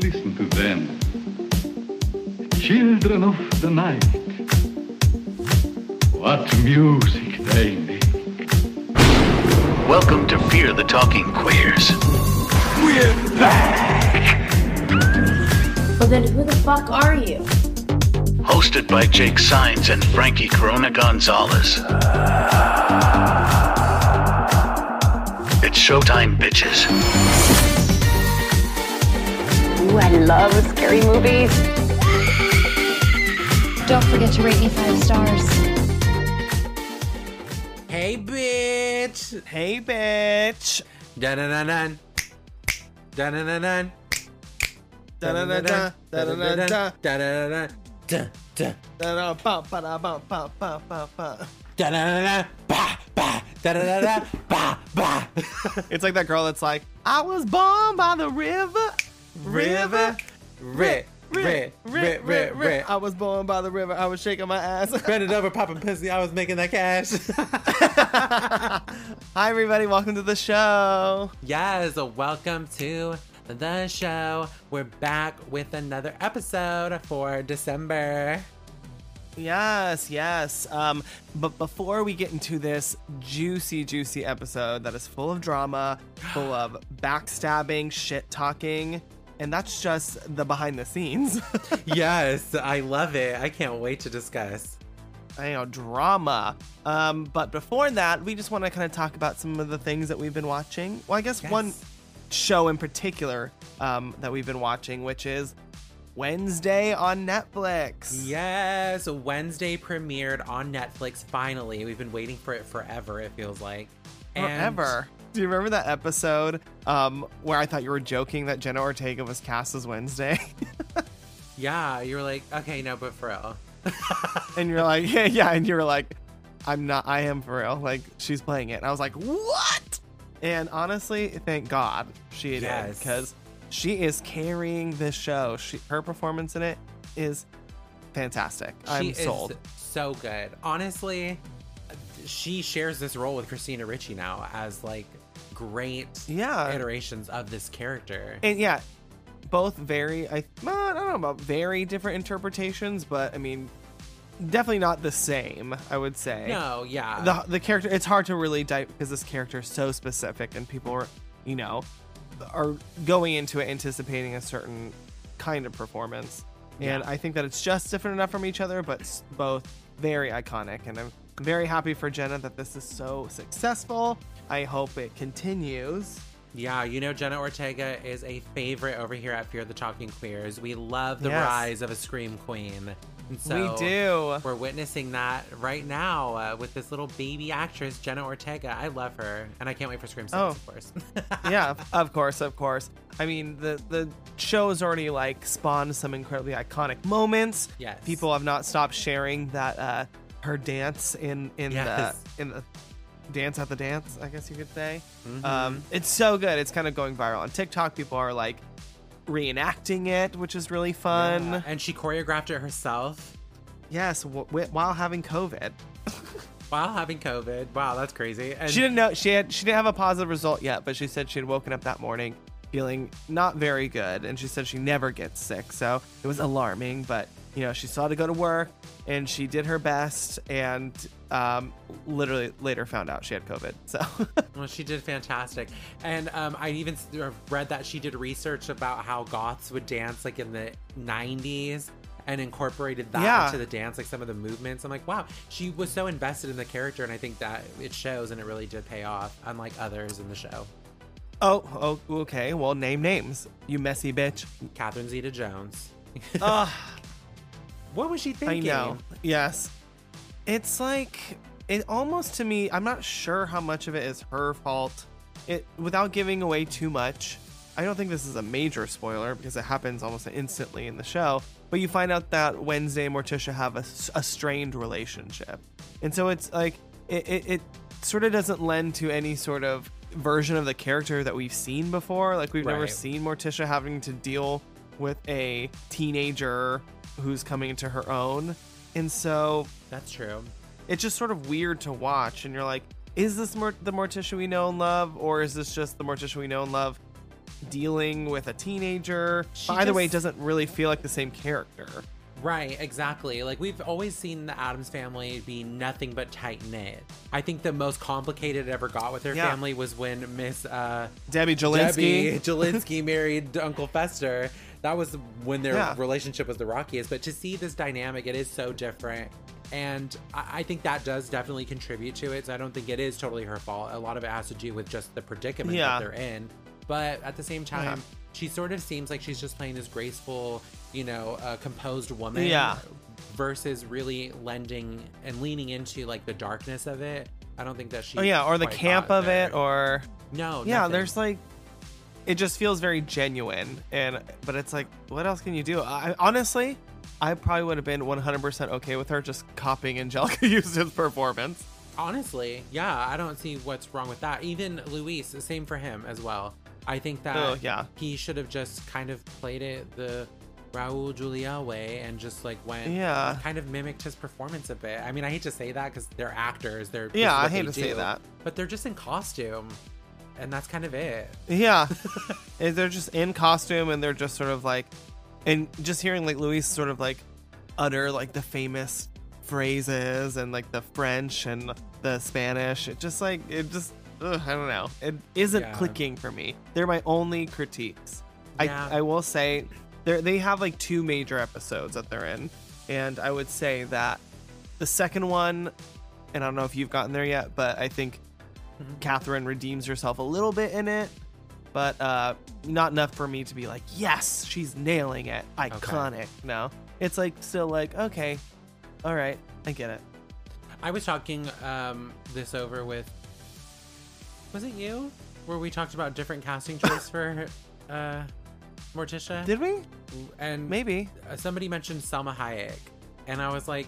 Listen to them. Children of the night. What music they make. Welcome to Fear the Talking Queers. We're back! Well, then who the fuck are you? Hosted by Jake Sines and Frankie Corona Gonzalez. It's showtime, bitches. Ooh, I love scary movies. Don't forget to rate me five stars. Hey, bitch. Hey, bitch. Dun dun dun dun. Dun dun dun dun. Da-da-da-da, da-da-da-da. Da-da-da-da. Dun dun. Da-da, ba, ba-da, ba, ba, ba, ba, Da-da-da-da. Ba ba. Da-da-da-da. Ba ba. It's like that girl that's like, I was born by the river, river, Rit. Rit. Rit. Rit. Rit. I was born by the river. I was shaking my ass. Bend it over, popping pussy. I was making that cash. Hi, everybody. Welcome to the show. yes, welcome to the show. We're back with another episode for December. Yes, yes. Um, but before we get into this juicy, juicy episode that is full of drama, full of backstabbing, shit talking, and that's just the behind the scenes. yes, I love it. I can't wait to discuss. I know drama. Um, but before that, we just want to kind of talk about some of the things that we've been watching. Well, I guess Yes. one show in particular um, that we've been watching, which is Wednesday on Netflix. Yes, Wednesday premiered on Netflix finally. We've been waiting for it forever, it feels like. And- Forever. Do you remember that episode um, where I thought you were joking that Jenna Ortega was cast as Wednesday? Yeah, you were like, okay, no, but for real. and you're like, yeah, yeah, and you were like, I'm not, I am for real. Like, she's playing it. And I was like, what? And honestly, thank God she did because she is carrying this show. She, her performance in it is fantastic. I'm she sold. is so good. Honestly, she shares this role with Christina Ricci now as like great Yeah. iterations of this character. And yeah, both very, I, well, I don't know about very different interpretations, but I mean, definitely not the same, I would say. no, yeah. the the character it's hard to really dive because this character is so specific and people are you know are going into it anticipating a certain kind of performance and Yeah. i think that it's just different enough from each other but both very iconic and i'm very happy for jenna that this is so successful i hope it continues Yeah, you know Jenna Ortega is a favorite over here at Fear the Talking Queers. We love the Yes. rise of a scream queen. And so we do We're witnessing that right now uh, with this little baby actress, Jenna Ortega. I love her, and I can't wait for Scream 6, Oh. of course. yeah, of- of course, of course. I mean, the the show's already like spawned some incredibly iconic moments. Yes. people have not stopped sharing that uh, her dance in in Yes. the in the dance at the dance. I guess you could say. Mm-hmm. Um, it's so good. It's kind of going viral on TikTok. People are like reenacting it, which is really fun. Yeah, And she choreographed it herself Yes, w- w- while having COVID. while having COVID. Wow, that's crazy. And She didn't know she had she didn't have a positive result yet, but she said she had woken up that morning feeling not very good, and she said she never gets sick, so it was alarming. But you know, she still had to go to work, and she did her best, and um, literally later found out she had COVID. So Well, she did fantastic. And um, I even read that she did research about how goths would dance like in the 90s and incorporated that Yeah. into the dance, like some of the movements. I'm like, wow, she was so invested in the character. And I think that it shows and it really did pay off, unlike others in the show. oh, oh, okay. Well, name names, you messy bitch. Catherine Zeta Jones. Ugh. What was she thinking? I know. Yes. It's like it almost to me, I'm not sure how much of it is her fault. It without giving away too much. I don't think this is a major spoiler because it happens almost instantly in the show. But you find out that Wednesday and Morticia have a strained relationship, and so it's like it, it, it sort of doesn't lend to any sort of version of the character that we've seen before. Like we've never seen Morticia having to deal with a teenager who's coming into her own. And so That's true. it's just sort of weird to watch. And you're like, is this Mort- the Morticia we know and love, or is this just the Morticia we know and love dealing with a teenager? She But either way, it doesn't really feel like the same character. Right, exactly. Like we've always seen the Addams family be nothing but tight knit. I think the most complicated it ever got with their Yeah. family was when Miss uh, Debbie Jellinsky. Debbie Jellinsky married Uncle Fester. That was when their Yeah. relationship was the rockiest. But to see this dynamic, it is so different. And I I think that does definitely contribute to it. So I don't think it is totally her fault. A lot of it has to do with just the predicament Yeah. that they're in. But at the same time, Yeah. she sort of seems like she's just playing this graceful, you know, uh, composed woman. Yeah. Versus really lending and leaning into like the darkness of it. I don't think that she. Oh yeah, or the camp of there. it, or no. yeah, nothing. there's like it just feels very genuine, and but it's like, what else can you do? I honestly, I probably would have been 100% okay with her just copying Anjelica Huston's performance. Honestly, yeah, I don't see what's wrong with that. Even Luis, same for him as well. I think that Oh, yeah. he should have just kind of played it the Raul Julia way and just like went Yeah. kind of mimicked his performance a bit. I mean, I hate to say that because they're actors. They're Yeah, I hate to say that. but they're just in costume, and that's kind of it. Yeah, And they're just in costume, and they're just sort of like, and just hearing like Luis sort of like utter like the famous phrases and like the French and the Spanish. It just like it just ugh, I don't know. It isn't Yeah. clicking for me. They're my only critiques. Yeah. I I will say they they have like two major episodes that they're in, and I would say that the second one, and I don't know if you've gotten there yet, but I think Catherine redeems herself a little bit in it, but uh, not enough for me to be like, yes, she's nailing it, iconic. No, it's like still like, okay, all right, I get it. I was talking um, this over with. Was it you? Where we talked about different casting choice for uh, Morticia? Did we? and Maybe. uh, somebody mentioned Salma Hayek, and I was like,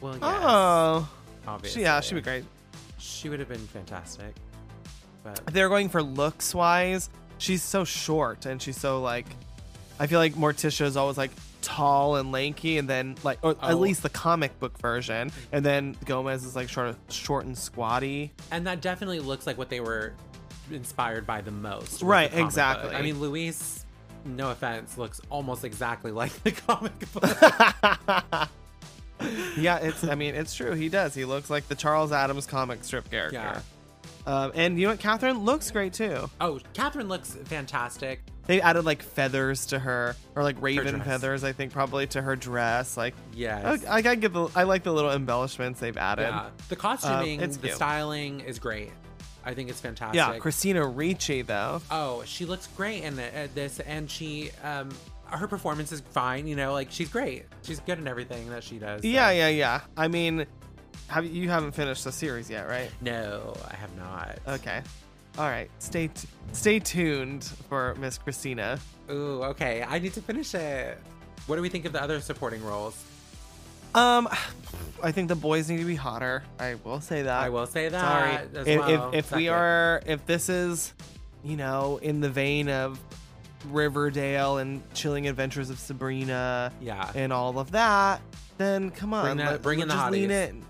"Well, yes, Oh, obviously, yeah, she'd be great. She would have been fantastic." But they're going for looks wise, she's so short and she's so like, I feel like Morticia is always like tall and lanky, and then like, or Oh. at least the comic book version, and then Gomez is like short, short and squatty. and that definitely looks like what they were inspired by the most. Right, the exactly. book. I mean, Luis, no offense, looks almost exactly like the comic book. yeah, it's. I mean, it's true. He does. He looks like the Charles Addams comic strip character. Yeah. Um, and you know what? Catherine looks great too. oh, Catherine looks fantastic. They added like feathers to her, or like raven feathers. I think probably to her dress. Like, Yes. I, I gotta give the. I like the little embellishments they've added. Yeah, the costuming, it's the cute. styling is great. I think it's fantastic. Yeah, Christina Ricci though. Oh, she looks great in the, at this, and she, um, her performance is fine. You know, like she's great. She's good in everything that she does. so- Yeah, yeah, yeah. I mean, have you haven't finished the series yet, right? No, I have not. Okay. All right. Stay t- stay tuned for Miss Christina. Ooh, okay. I need to finish it. What do we think of the other supporting roles? Um, I think the boys need to be hotter. I will say that. I will say that. Sorry. If well. if, if we are if this is, you know, in the vein of Riverdale and Chilling Adventures of Sabrina yeah, and all of that, then come on, Bring that- let- bring in the hotties. in.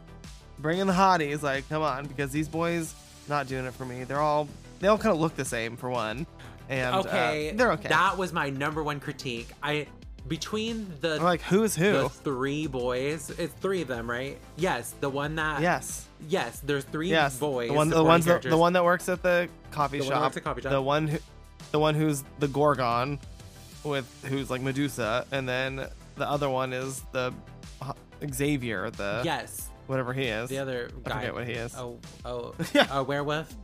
Bring in the hotties, like come on, because these boys not doing it for me. They're all they all kind of look the same for one, and uh, okay, they're okay. That was my number one critique. I between the like who's who? the three boys, it's three of them, right? Yes, the one that yes, yes, there's three yes. boys. the one, the ones, that, the one that works at the coffee The shop. at coffee shop. The one who, the one who's the Gorgon, with who's like Medusa, and then the other one is the uh, Xavier, the Yes, whatever he is. the other I guy. forget what he is. Oh, oh, a werewolf.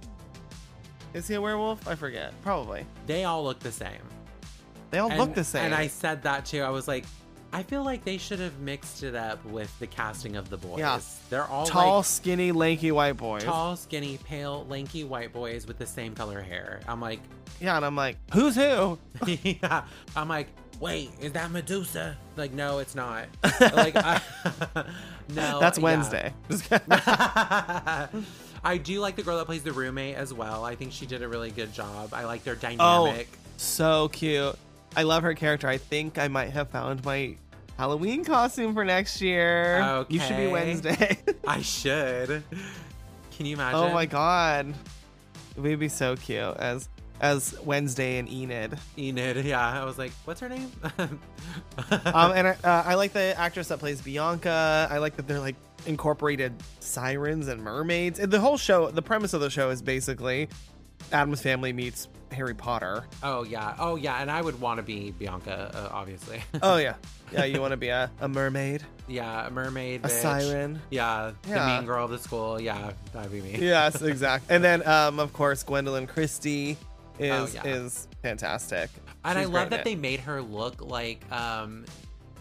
Is he a werewolf? I forget. Probably. They all look the same. They all and, look the same. And I said that too. I was like, I feel like they should have mixed it up with the casting of the boys. Yeah. They're all tall, like skinny, lanky white boys. tall, skinny, pale, lanky white boys with the same color hair. I'm like, Yeah, and I'm like, who's who? yeah. I'm like, wait, is that Medusa? Like, no, it's not. like, I, uh, no, That's. Wednesday. I do like the girl that plays the roommate as well. I think she did a really good job. I like their dynamic. oh, dynamic. so cute. I love her character. I think I might have found my Halloween costume for next year. You should be Wednesday. I should. Can you imagine? Oh my god, we'd be so cute as as Wednesday and Enid. Enid, yeah. I was like, what's her name? um, and I, uh, I like the actress that plays Bianca. I like that they're like incorporated sirens and mermaids. And the whole show, the premise of the show is basically Addams family meets Harry Potter. oh yeah, oh yeah, and I would want to be Bianca, uh, obviously. Oh yeah, yeah. You want to be a, a mermaid, yeah, a mermaid, a bitch. siren. Yeah, the Yeah. mean girl of the school. Yeah, that'd be me. Yes, exactly. and then, um, of course, Gwendoline Christie is Oh, yeah. is fantastic. And I love that in they made her look like um,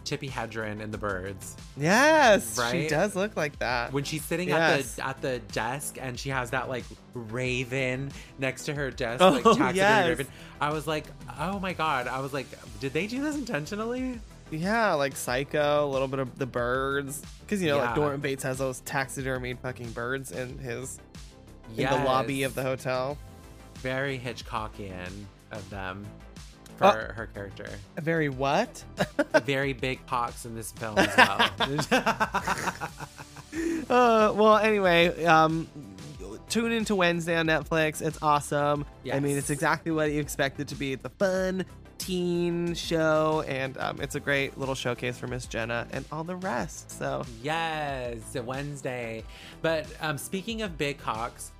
Tippi Hedren in The Birds. Yes, she does look like that. when she's sitting Yes. at the at the desk and she has that like raven next to her desk, Oh, like taxidermy yes. raven. I was like, oh my god! I was like, did they do this intentionally? Yeah, like Psycho, a little bit of the birds, because you know, like Yeah. Norman Bates has those taxidermied fucking birds in his in the lobby of the hotel. Very Hitchcockian of them for Uh, her character. A very what? a Very big cocks in this film as well. uh, well, anyway, um, tune into Wednesday on Netflix. It's awesome. I mean, it's exactly what you expect it to be. It's a fun teen show, and um, it's a great little showcase for Miss Jenna and all the rest. So yes, Wednesday. But um, speaking of big cocks,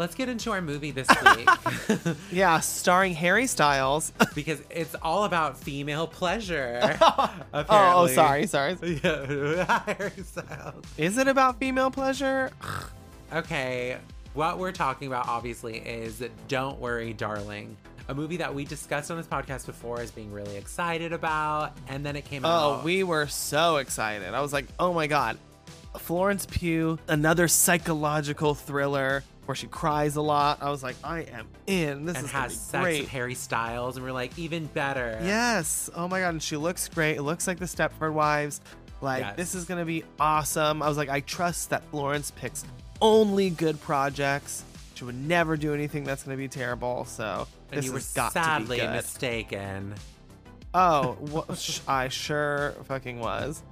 let's get into our movie this week. yeah, starring Harry Styles. because it's all about female pleasure. oh, oh, sorry, sorry. Harry Styles. Is it about female pleasure? Okay, what we're talking about obviously is Don't Worry, Darling, a movie that we discussed on this podcast before as being really excited about, and then it came oh, out. Oh, we were so excited. I was like, oh my god. Florence Pugh, another psychological thriller where she cries a lot. I was like, I am in. This and is has sex great. with Harry Styles, and we're like, even better. Yes. Oh my god, and she looks great. It looks like the Stepford Wives. Like Yes. this is gonna be awesome. I was like, I trust that Florence picks only good projects. She would never do anything that's gonna be terrible. So and this you were got sadly to be good. mistaken. Oh, wha- sh- I sure fucking was.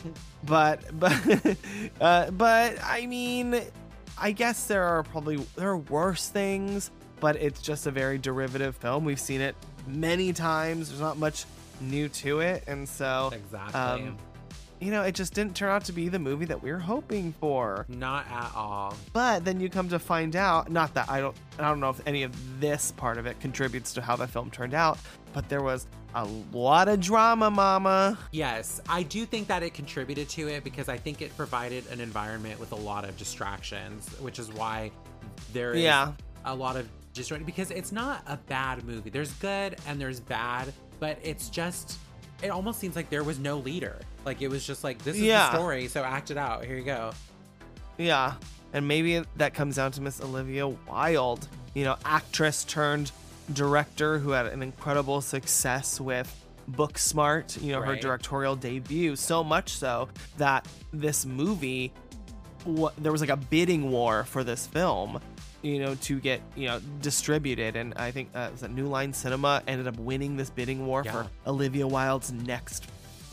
But but uh, but I mean, I guess there are probably there are worse things, but it's just a very derivative film. We've seen it many times. There's not much new to it, and so Exactly. um, you know, it just didn't turn out to be the movie that we were hoping for. Not at all. But then you come to find out, not that I don't I don't know if any of this part of it contributes to how the film turned out, but there was a lot of drama, mama. Yes, I do think that it contributed to it because I think it provided an environment with a lot of distractions, which is why there is Yeah. a lot of distraction because it's not a bad movie. There's good and there's bad, but it's just it almost seems like there was no leader. Like it was just like this is Yeah. the story, so act it out. Here you go. Yeah. And maybe that comes down to Miss Olivia Wilde, you know, actress turned director who had an incredible success with Booksmart, you know, her directorial debut. So much so that this movie, wa there was like a bidding war for this film, you know, to get, you know, distributed. And I think uh, it was a New Line Cinema ended up winning this bidding war Yeah. for Olivia Wilde's next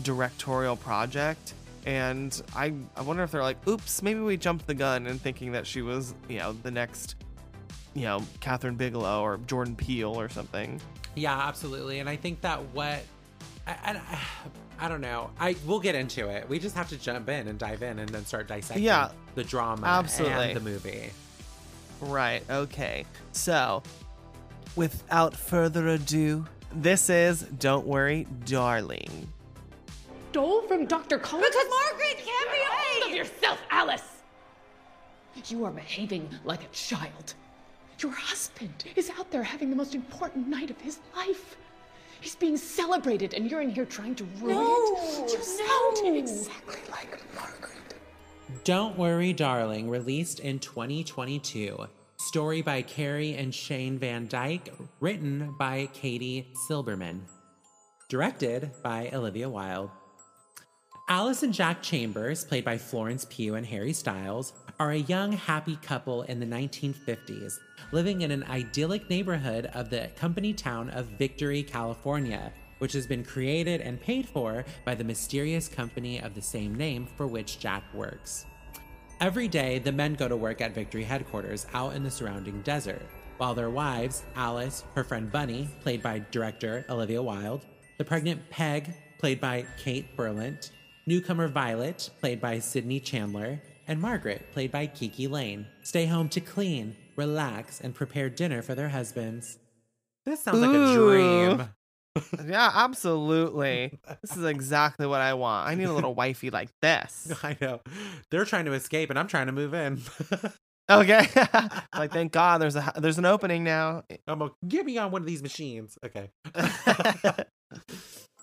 directorial project. And I, I wonder if they're like, oops, maybe we jumped the gun and thinking that she was, you know, the next, you know, Kathryn Bigelow or Jordan Peele or something. Yeah, absolutely. And I think that what I, I, I don't know. I we'll get into it. We just have to jump in and dive in and then start dissecting Yeah, the drama absolutely. and the movie. Right, okay. So, without further ado, this is Don't Worry, Darling. Stole from Dr. Collins? Because Margaret can't be Hold of yourself, Alice! You are behaving like a child. Your husband is out there having the most important night of his life. He's being celebrated, and you're in here trying to ruin No, it. You no. sound exactly like Margaret. Don't Worry, Darling, released in 2022. Story by Carey and Shane Van Dyke, written by Katie Silberman. Directed by Olivia Wilde. Alice and Jack Chambers, played by Florence Pugh and Harry Styles, are a young, happy couple in the 1950s, living in an idyllic neighborhood of the company town of Victory, California, which has been created and paid for by the mysterious company of the same name for which Jack works. Every day, the men go to work at Victory headquarters out in the surrounding desert, while their wives, Alice, her friend Bunny, played by director Olivia Wilde, the pregnant Peg, played by Kate Berlant, newcomer Violet, played by Sydney Chandler, and Margaret, played by KiKi Layne, stay home to clean, relax, and prepare dinner for their husbands. This sounds like a dream. Yeah, absolutely. This is exactly what I want. I need a little wifey like this. I know. They're trying to escape, and I'm trying to move in. Okay. like thank God there's a there's an opening now. I'm like, get me on one of these machines. Okay.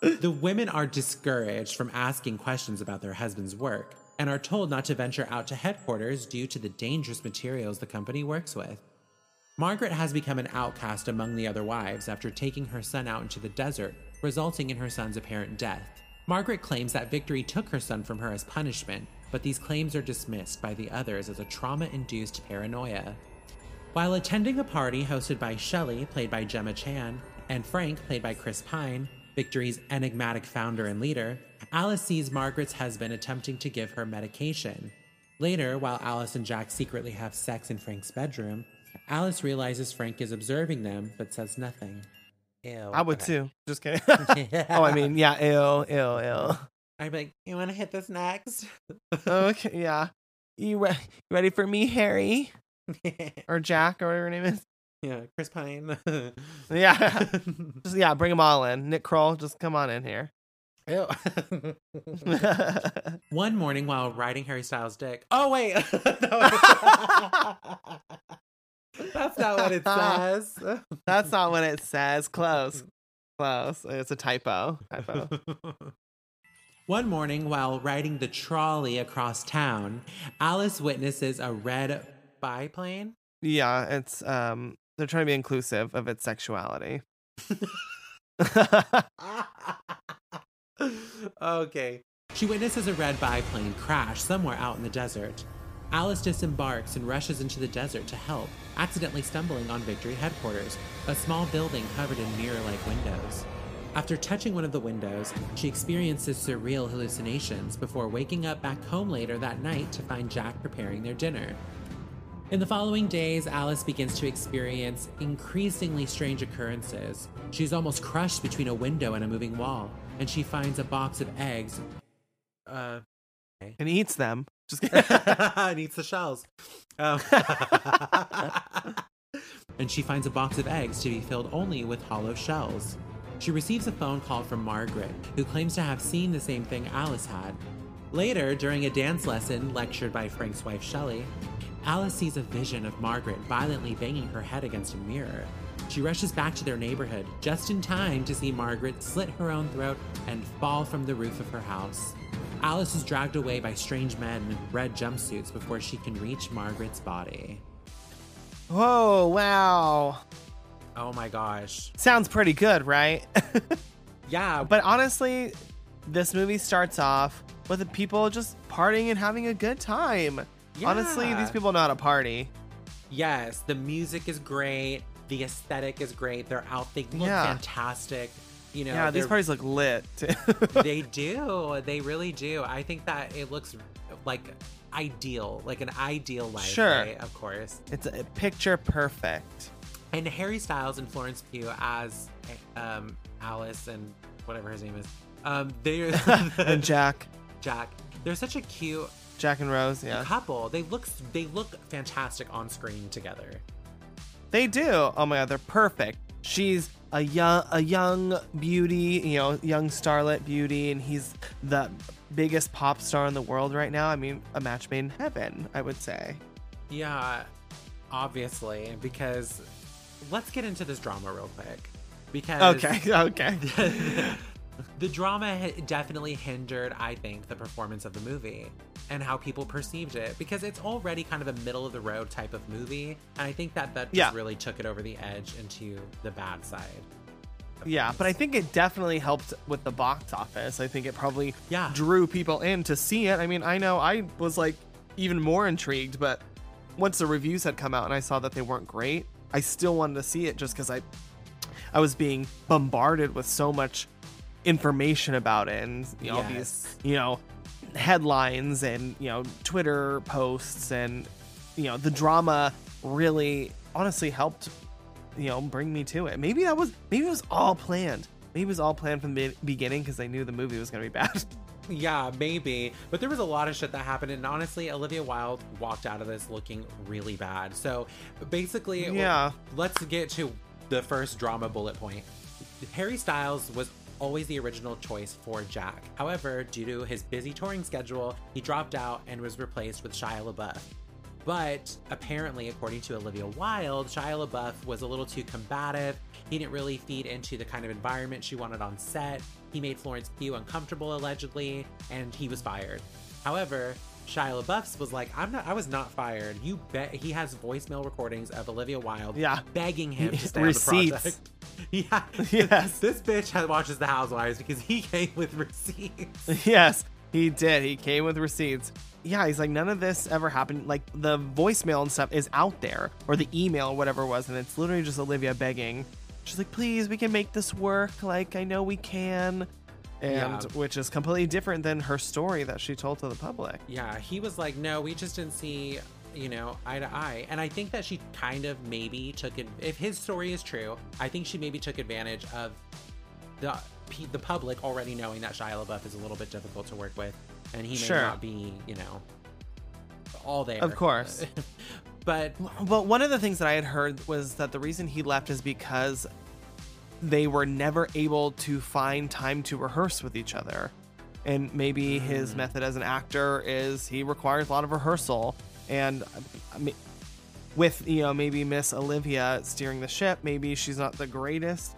The women are discouraged from asking questions about their husband's work and are told not to venture out to headquarters due to the dangerous materials the company works with. Margaret has become an outcast among the other wives after taking her son out into the desert, resulting in her son's apparent death. Margaret claims that Victory took her son from her as punishment, but these claims are dismissed by the others as a trauma induced paranoia. While attending a party hosted by Shelley, played by Gemma Chan, and Frank, played by Chris Pine, Victory's enigmatic founder and leader, Alice sees Margaret's husband attempting to give her medication. Later, while Alice and Jack secretly have sex in Frank's bedroom, Alice realizes Frank is observing them but says nothing. Ew. I would Okay. too. Just kidding. oh, I mean, yeah, ill, ill, ill. I'm like, you want to hit this next? Okay, yeah. You, re- you ready for me, Harry or Jack or whatever her name is? Yeah, Chris Pine. Yeah, just yeah, bring them all in. Nick Kroll, just come on in here. Ew. One morning while riding Harry Styles' dick. Oh wait, that's not what it says. That's not what it says. Close, close. It's a typo. Typo. One morning while riding the trolley across town, Alice witnesses a red biplane. Yeah, it's um, they're trying to be inclusive of its sexuality. okay. She witnesses a red biplane crash somewhere out in the desert. Alice disembarks and rushes into the desert to help, accidentally stumbling on Victory headquarters, a small building covered in mirror like windows. After touching one of the windows, she experiences surreal hallucinations before waking up back home later that night to find Jack preparing their dinner. In the following days, Alice begins to experience increasingly strange occurrences. She's almost crushed between a window and a moving wall, and she finds a box of eggs. Uh, and eats them. Just kidding. and eats the shells. Um, and she finds a box of eggs to be filled only with hollow shells. She receives a phone call from Margaret, who claims to have seen the same thing Alice had. Later, during a dance lesson lectured by Frank's wife Shelley, Alice sees a vision of Margaret violently banging her head against a mirror. She rushes back to their neighborhood just in time to see Margaret slit her own throat and fall from the roof of her house. Alice is dragged away by strange men in red jumpsuits before she can reach Margaret's body. Whoa! Wow. Oh my gosh. Sounds pretty good, right? Yeah, but honestly, this movie starts off with the people just partying and having a good time. Honestly, these people know how to party. yes, the music is great. The aesthetic is great. They're out. They look Yeah. fantastic. You know, yeah, these parties look lit. they do. They really do. I think that it looks like ideal, like an ideal life. Sure. right? of course. it's a picture perfect. And Harry Styles and Florence Pugh as um, Alice and whatever his name is. Um, they and Jack, Jack. They're such a cute Jack and Rose, yeah. couple. They look they look fantastic on screen together. They do. Oh my god, they're perfect. She's a young a young beauty, you know, young starlet beauty, and he's the biggest pop star in the world right now. I mean, a match made in heaven, I would say. Yeah, obviously, because let's get into this drama real quick. Because Okay, okay. the drama definitely hindered, I think, the performance of the movie and how people perceived it because it's already kind of a middle of the road type of movie, and I think that that just Yeah. really took it over the edge into the bad side. Yeah, but I think it definitely helped with the box office. I think it probably Yeah. drew people in to see it. I mean, I know I was like even more intrigued, but once the reviews had come out and I saw that they weren't great, I still wanted to see it just because I I was being bombarded with so much information about it and you know Yes. these you know headlines and you know Twitter posts and you know the drama really honestly helped you know bring me to it. Maybe that was maybe it was all planned. Maybe it was all planned from the beginning because they knew the movie was gonna be bad. Yeah, maybe. But there was a lot of shit that happened. And honestly, Olivia Wilde walked out of this looking really bad. So basically, Yeah. let's get to the first drama bullet point. Harry Styles was always the original choice for Jack. However, due to his busy touring schedule, he dropped out and was replaced with Shia LaBeouf. But apparently, according to Olivia Wilde, Shia LaBeouf was a little too combative. He didn't really feed into the kind of environment she wanted on set. He made Florence Pugh uncomfortable, allegedly, and he was fired. However, Shia LaBeouf's was like, "I'm not. I was not fired. You bet." He has voicemail recordings of Olivia Wilde, Yeah. begging him to stay on the project. Yeah. Yes. This bitch watches The Housewives because he came with receipts. yes, he did. He came with receipts. Yeah, he's like, none of this ever happened. Like, the voicemail and stuff is out there, or the email, or whatever it was, and it's literally just Olivia begging. She's like, please, we can make this work. Like, I know we can. And Yeah. which is completely different than her story that she told to the public. Yeah, he was like, no, we just didn't see, you know, eye to eye. And I think that she kind of maybe took it. If his story is true, I think she maybe took advantage of the the public already knowing that Shia LaBeouf is a little bit difficult to work with, and he may Sure. not be, you know, all there. Of course. but Well, one of the things that I had heard was that the reason he left is because they were never able to find time to rehearse with each other. And maybe his mm. method as an actor is he requires a lot of rehearsal. And I mean, with, you know, maybe Miss Olivia steering the ship, maybe she's not the greatest,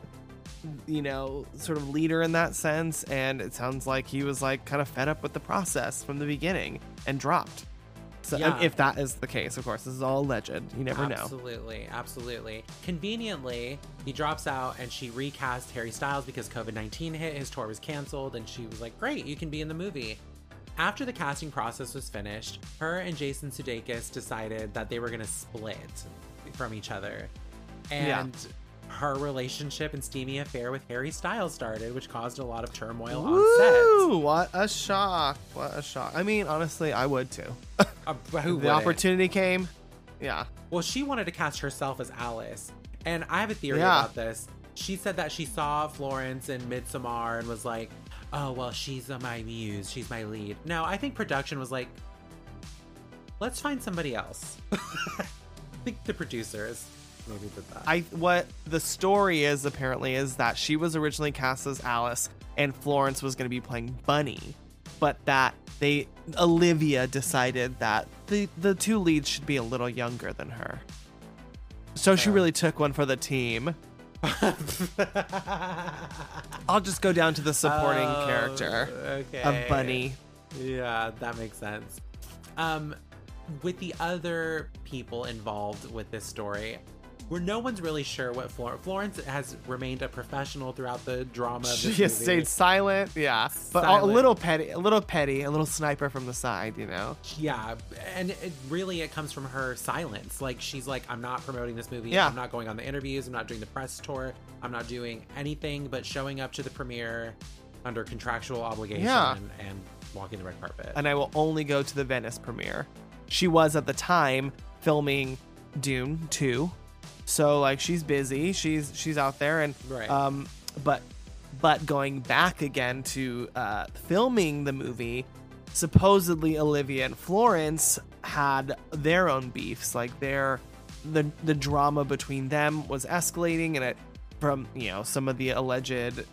you know, sort of leader in that sense. And it sounds like he was like kind of fed up with the process from the beginning and dropped. So Yeah. if that is the case, of course, this is all legend. You never know. Absolutely, absolutely. Conveniently, he drops out and she recast Harry Styles because COVID 19 hit, his tour was canceled, and she was like, Great, you can be in the movie. After the casting process was finished, her and Jason Sudeikis decided that they were going to split from each other. Yeah. And her relationship and steamy affair with Harry Styles started, which caused a lot of turmoil on Woo! What a shock! What a shock! I mean, honestly, I would too. Uh, who the opportunity came. Yeah. Well, she wanted to cast herself as Alice. And I have a theory Yeah. about this. She said that she saw Florence in Midsommar and was like, oh, well, she's uh, my muse. She's my lead. No, I think production was like, let's find somebody else. I think the producers maybe did that. I what the story is apparently is that she was originally cast as Alice and Florence was going to be playing Bunny, but that they Olivia decided that the the two leads should be a little younger than her. So she really took one for the team. I'll just go down to the supporting Oh, character okay. of Bunny. Yeah, that makes sense. Um, with the other people involved with this story, where no one's really sure what Flor- Florence has remained a professional throughout the drama. Of this She movie. has stayed silent, yeah, but a little petty, a little petty, a little sniper from the side, you know. Yeah, and it really it comes from her silence. Like she's like, I'm not promoting this movie. Yeah. I'm not going on the interviews. I'm not doing the press tour. I'm not doing anything but showing up to the premiere under contractual obligation Yeah. and, and walking the red carpet. and I will only go to the Venice premiere. She was at the time filming Dune 2. So like she's busy. She's she's out there and Right. um but but going back again to uh filming the movie, supposedly Olivia and Florence had their own beefs. Like their the the drama between them was escalating and it from, you know, some of the alleged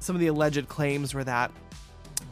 some of the alleged claims were that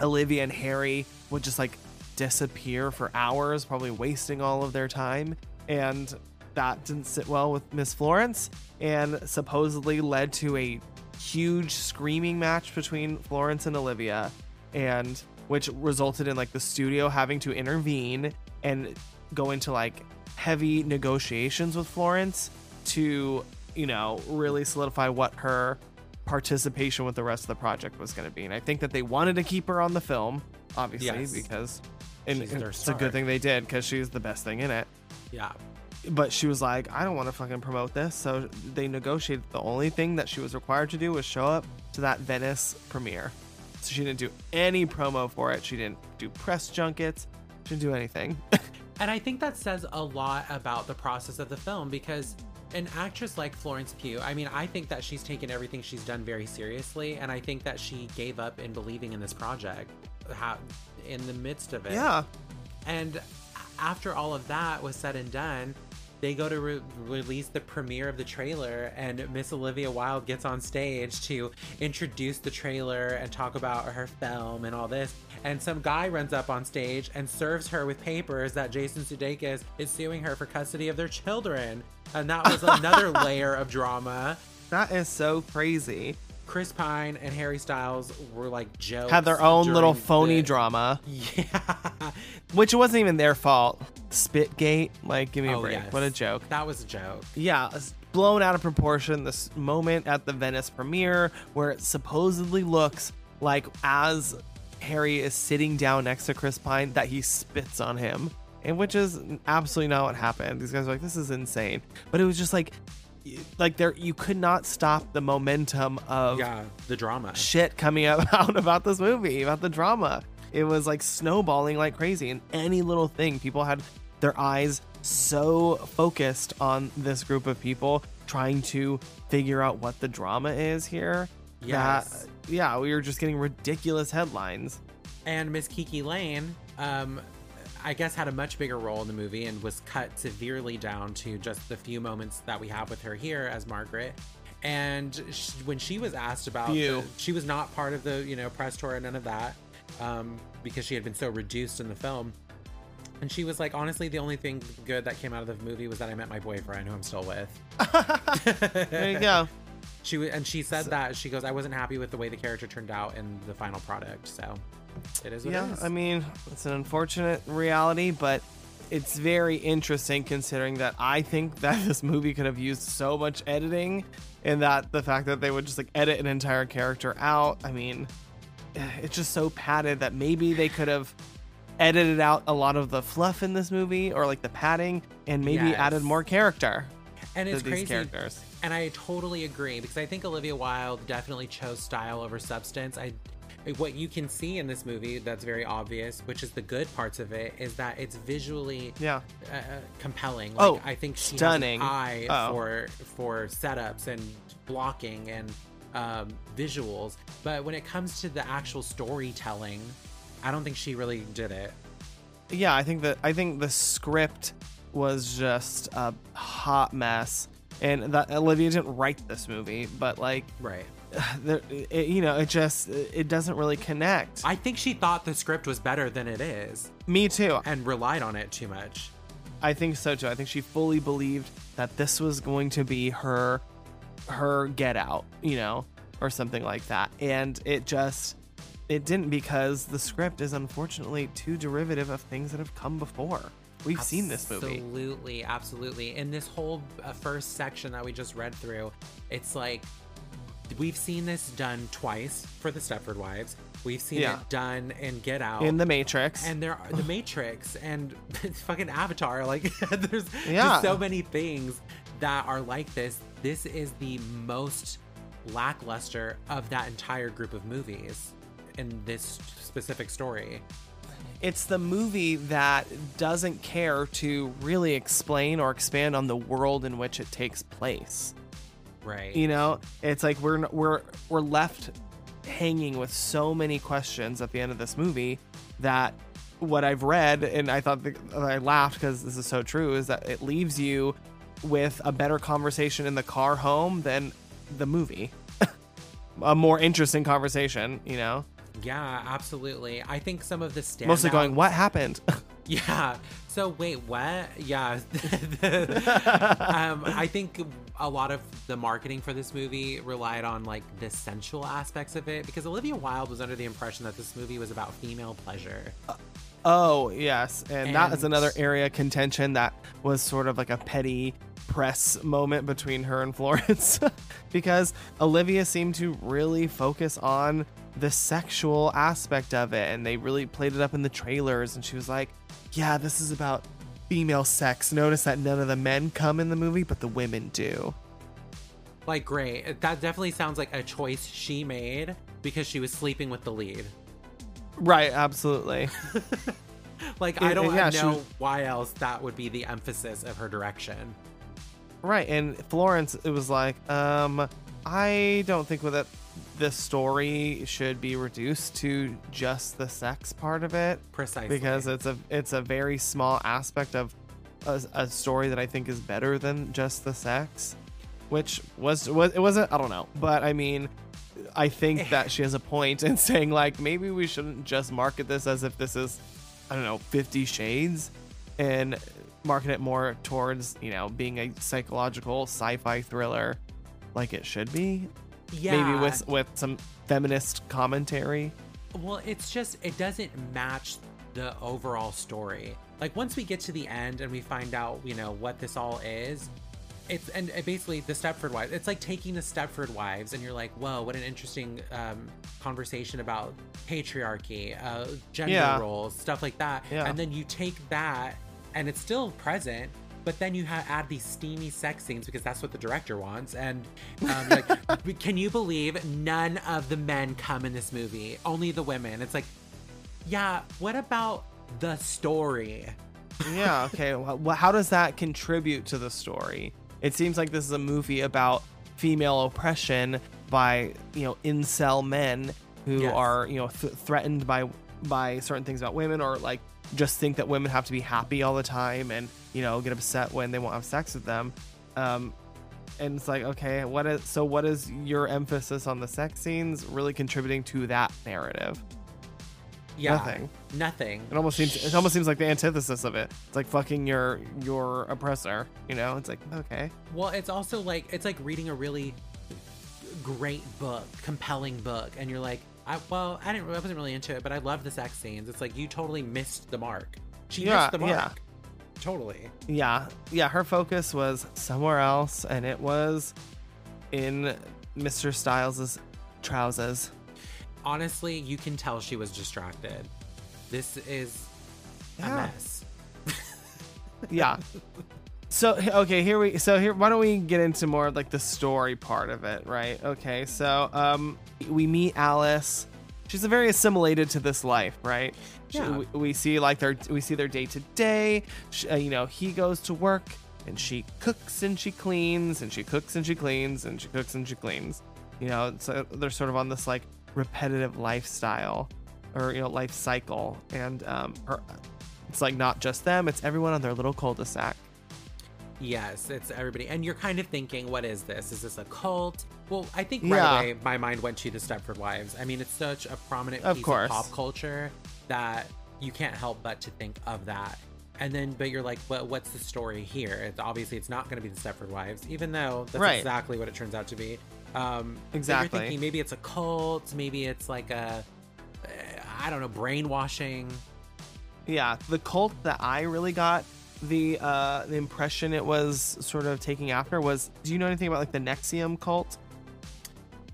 Olivia and Harry would just like disappear for hours, probably wasting all of their time. And that didn't sit well with Miss Florence and supposedly led to a huge screaming match between Florence and Olivia and which resulted in like the studio having to intervene and go into like heavy negotiations with Florence to, you know, really solidify what her participation with the rest of the project was going to be. And I think that they wanted to keep her on the film, obviously, Yes. because and it's a good thing they did because she's the best thing in it. yeah. But she was like, I don't want to fucking promote this. So they negotiated. The only thing that she was required to do was show up to that Venice premiere. So she didn't do any promo for it. She didn't do press junkets. She didn't do anything. And I think that says a lot about the process of the film because an actress like Florence Pugh, I mean, I think that she's taken everything she's done very seriously, and I think that she gave up in believing in this project how, in the midst of it. yeah. And after all of that was said and done, they go to re- release the premiere of the trailer, and Miss Olivia Wilde gets on stage to introduce the trailer and talk about her film and all this. And some guy runs up on stage and serves her with papers that Jason Sudeikis is suing her for custody of their children. And that was another layer of drama. That is so crazy. Chris Pine and Harry Styles were like jokes. Had their own little phony the- drama, Yeah. which wasn't even their fault. Spitgate, like, give me a Oh, break. yes. What a joke. That was a joke. yeah, blown out of proportion. This moment at the Venice premiere where it supposedly looks like as Harry is sitting down next to Chris Pine that he spits on him, and which is absolutely not what happened. These guys are like, this is insane. But it was just like, like there, you could not stop the momentum of Yeah, the drama. shit coming out about this movie, about the drama. It was like snowballing like crazy, and any little thing, people had their eyes so focused on this group of people trying to figure out what the drama is here. Yes. That, yeah, we were just getting ridiculous headlines. And Miss KiKi Layne, um, I guess, had a much bigger role in the movie and was cut severely down to just the few moments that we have with her here as Margaret. And sh- when she was asked about, the- she was not part of the you know press tour and none of that, um, because she had been so reduced in the film. And she was like, honestly, the only thing good that came out of the movie was that I met my boyfriend, who I'm still with. There you go. She and she said that she goes, I wasn't happy with the way the character turned out in the final product. So it is what yeah, it is. I mean, it's an unfortunate reality, but it's very interesting considering that I think that this movie could have used so much editing and that the fact that they would just like edit an entire character out. I mean, eh, it's just so padded that maybe they could have edited out a lot of the fluff in this movie or like the padding and maybe Yes. added more character and it's crazy. characters. And I totally agree because I think Olivia Wilde definitely chose style over substance. I what you can see in this movie that's very obvious, which is the good parts of it, is that it's visually Yeah. uh, uh, compelling. Oh, I think she stunning. eye Oh. for for setups and blocking and um, visuals. But when it comes to the actual storytelling, I don't think she really did it. yeah i think that i think the script was just a hot mess and that olivia didn't write this movie but like Right. it, you know it just it doesn't really connect. I think she thought the script was better than it is. Me too. And relied on it too much. i think so too. I think she fully believed that this was going to be her her get out you know or something like that. And it just it didn't because the script is unfortunately too derivative of things that have come before. We've seen this movie. Absolutely, absolutely. In this whole uh, first section that we just read through, it's like we've seen this done twice for the Stepford Wives. We've seen Yeah. it done in Get Out. in the matrix and there are the Matrix and fucking Avatar. Like there's Yeah. just so many things that are like this. This is the most lackluster of that entire group of movies in this specific story. it's the movie that doesn't care to really explain or expand on the world in which it takes place. Right. You know, it's like we're we're we're left hanging with so many questions at the end of this movie that what I've read and I thought the, I laughed because this is so true is that it leaves you with a better conversation in the car home than the movie. a more interesting conversation, you know. Yeah, absolutely. I think some of the standouts. Mostly going, "What happened?" Yeah. So wait, what? Yeah. um, I think a lot of the marketing for this movie relied on like the sensual aspects of it because Olivia Wilde was under the impression that this movie was about female pleasure. Oh, yes. And, that is another area of contention that was sort of like a petty press moment between her and Florence because Olivia seemed to really focus on the sexual aspect of it and they really played it up in the trailers and she was like, "Yeah, this is about female sex. Notice that none of the men come in the movie, but the women do." Like, great. That definitely sounds like a choice she made because she was sleeping with the lead. Right, absolutely. Like, I don't yeah, know was- why else that would be the emphasis of her direction. Right, and Florence, it was like, um, I don't think that this story should be reduced to just the sex part of it, Precisely. because it's a it's a very small aspect of a, a story that I think is better than just the sex, which was was it wasn't I don't know, but I mean, I think that she has a point in saying like maybe we shouldn't just market this as if this is I don't know Fifty Shades, and market it more towards you know being a psychological sci-fi thriller, like it should be. Yeah. Maybe with with some feminist commentary. Well, it's just it doesn't match the overall story. Like once we get to the end and we find out, you know, what this all is, it's and it basically the Stepford Wives. It's like taking the Stepford Wives and you're like, whoa, what an interesting um, conversation about patriarchy, uh, gender Yeah. roles, stuff like that. Yeah. And then you take that and it's still present. But then you ha- add these steamy sex scenes because that's what the director wants. And um, like, can you believe none of the men come in this movie? Only the women. It's like, yeah. What about the story? yeah okay well, how does that contribute to the story it seems like this is a movie about female oppression by you know incel men who Yes. are you know th- threatened by by certain things about women or like just think that women have to be happy all the time and you know get upset when they won't have sex with them um and it's like okay what is so what is your emphasis on the sex scenes really contributing to that narrative Yeah, Nothing. Nothing. it almost seems it almost seems like the antithesis of it. It's like fucking your your oppressor, you know? It's like, okay. Well, it's also like it's like reading a really great book, compelling book, and you're like, I, well, I didn't, I wasn't really into it, but I love the sex scenes. It's like you totally missed the mark. She Yeah, missed the mark. yeah. Totally. Yeah. Yeah, her focus was somewhere else and it was in Mr. Styles's trousers. Honestly, you can tell she was distracted. This is a mess. Yeah. So okay, here we so here why don't we get into more of, like the story part of it, right? Okay. So um we meet Alice. She's very assimilated to this life, right? She- Yeah. we, we see like their we see their day to day. Uh, You know, he goes to work and she cooks and she cleans and she cooks and she cleans and she cooks and she cleans. You know, so they're sort of on this like repetitive lifestyle or you know life cycle, and um, her, it's like not just them; it's everyone on their little cul-de-sac. Yes, it's everybody. And you're kind of thinking, what is this? Is this a cult? Well, I think right Yeah. away my mind went to the Stepford Wives. I mean, it's such a prominent Of piece course. of pop culture that you can't help but to think of that. And then, but you're like, but what's the story here? It's obviously it's not going to be the Stepford Wives, even though that's Right. exactly what it turns out to be. Um, Exactly. You're thinking maybe it's a cult, maybe it's like a, uh, don't know, brainwashing. Yeah, the cult that I really got the uh the impression it was sort of taking after was do you know anything about like the NXIVM cult?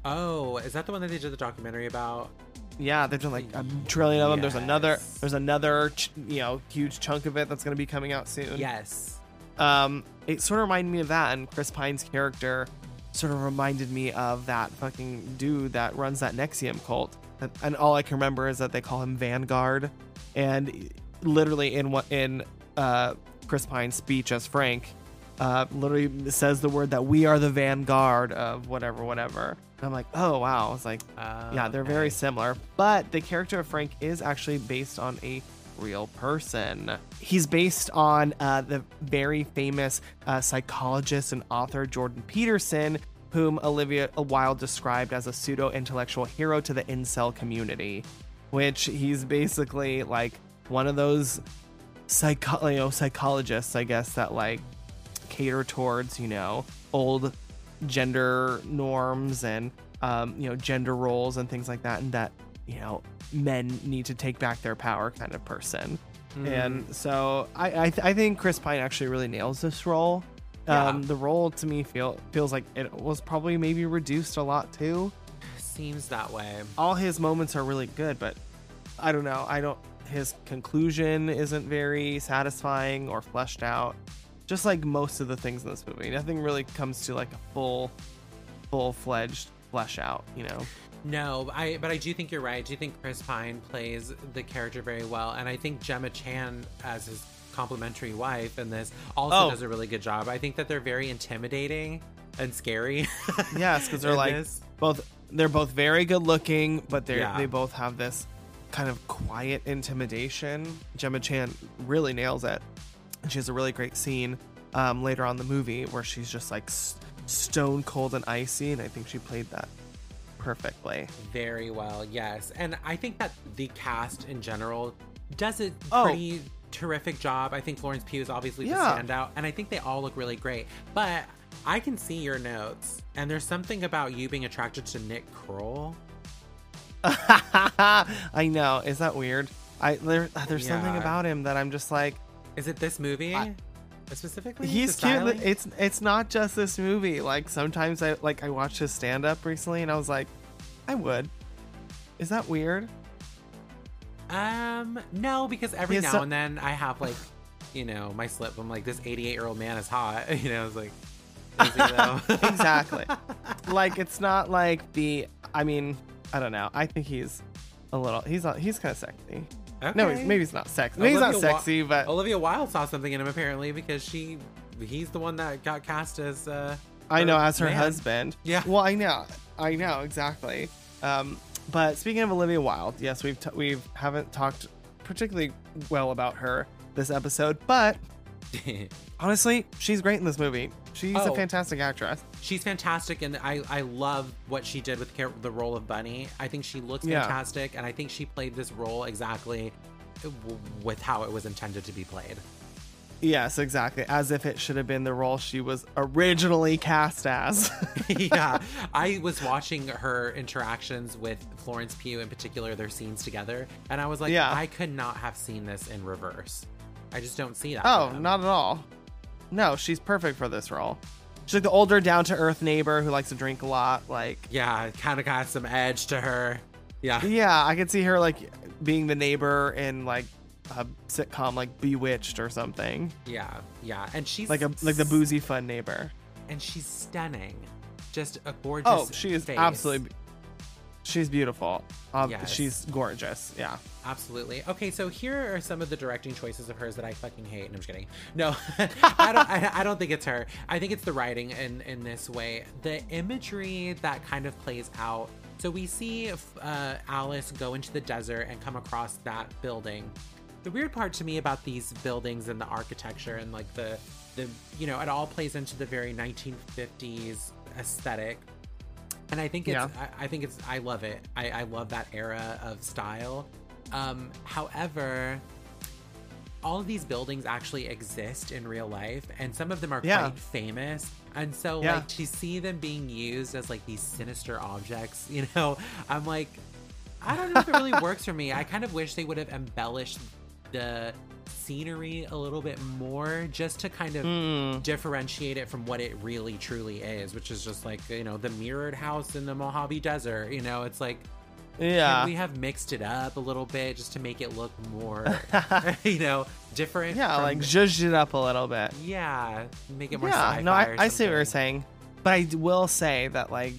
Oh, is that the one that they did the documentary about? Yeah, they've done like a trillion of them. There's another there's another ch- you know huge chunk of it that's going to be coming out soon. Yes. Um it sort of reminded me of that and Chris Pine's character sort of reminded me of that fucking dude that runs that NXIVM cult. And, and all I can remember is that they call him Vanguard and literally in what in uh Chris Pine's speech as Frank uh literally says the word that we are the vanguard of whatever whatever. And I'm like, "Oh wow." It's like yeah, they're very similar. But the character of Frank is actually based on a real person. He's based on uh, the very famous uh, psychologist and author Jordan Peterson, whom Olivia Wilde described as a pseudo intellectual hero to the incel community, which he's basically like one of those psycho- you know, psychologists, I guess, that like cater towards, you know, old gender norms and um, you know, gender roles and things like that, and that, you know, men need to take back their power kind of person. And so I I, th- I think Chris Pine actually really nails this role. Um, the role to me feel feels like it was probably maybe reduced a lot too. Seems that way. All his moments are really good, but I don't know. I don't. His conclusion isn't very satisfying or fleshed out. Just like most of the things in this movie, nothing really comes to like a full full fledged flesh out. You know. No, I but I do think you're right. I do think Chris Pine plays the character very well, and I think Gemma Chan as his complimentary wife in this also Oh. does a really good job. I think that they're very intimidating and scary. Yes, because they're like this. both. They're both very good looking, but they Yeah. they both have this kind of quiet intimidation. Gemma Chan really nails it. She has a really great scene um, later on in the movie where she's just like s- stone cold and icy, and I think she played that perfectly. very well. Yes, and I think that the cast in general does a Oh. pretty terrific job. I think Florence Pugh is obviously the standout, and I think they all look really great. But I can see your notes, and there's something about you being attracted to Nick Kroll. I know. Is that weird? I there, there's something about him that I'm just like Is it this movie I- specifically? he's cute. It's it's not just this movie. Like sometimes I like I watched his stand up recently and I was like, I would. Is that weird? Um, no, because every now so- and then I have like, you know, my slip. I'm like, this 88 year old man is hot. You know, it's like, exactly. like it's not like the. I mean, I don't know. I think he's a little. He's he's kind of sexy. No, he's, maybe he's not sexy. Maybe he's not Olivia Wa- sexy, but Olivia Wilde saw something in him apparently because she, he's the one that got cast as. uh I know as her man. husband. Yeah. Well, I know. I know exactly. Um, but speaking of Olivia Wilde, yes, we've t- we haven't talked particularly well about her this episode, but honestly, she's great in this movie. She's a Oh. fantastic actress. She's fantastic, and I I love what she did with the role of Bunny. I think she looks Yeah. fantastic, and I think she played this role exactly with how it was intended to be played. Yes, exactly. As if it should have been the role she was originally cast as. yeah, I was watching her interactions with Florence Pugh in particular, their scenes together, and I was like, Yeah. I could not have seen this in reverse. I just don't see that. oh, not at all. No, she's perfect for this role. She's like the older, down to earth neighbor who likes to drink a lot. Like, Yeah, kind of got some edge to her. Yeah. yeah, I could see her like being the neighbor in like a sitcom like Bewitched or something. Yeah, yeah, and she's Like a like the boozy fun neighbor. and she's stunning, just a gorgeous. Oh, she is face. absolutely. She's beautiful. Um, Yes. She's gorgeous. Yeah. absolutely. Okay, so here are some of the directing choices of hers that I fucking hate. No, I'm just kidding. No, I don't. I, I don't think it's her. I think it's the writing in in this way. The imagery that kind of plays out. So we see uh, Alice go into the desert and come across that building. The weird part to me about these buildings and the architecture and like the the you know it all plays into the very 1950s aesthetic and I think it's Yeah. I, I think it's I love it. I, I love that era of style. Um, however, all of these buildings actually exist in real life, and some of them are Yeah. quite famous. And so, Yeah. like to see them being used as like these sinister objects, you know, I'm like, I don't know if it really works for me. I kind of wish they would have embellished the scenery a little bit more just to kind of Hmm. differentiate it from what it really truly is, which is just like, you know, the mirrored house in the Mojave Desert. You know, it's like, Yeah. we have mixed it up a little bit just to make it look more, you know, different? yeah, from- like zhuzhed it up a little bit. yeah, make it more yeah, no, I, I see what you're saying, but I will say that like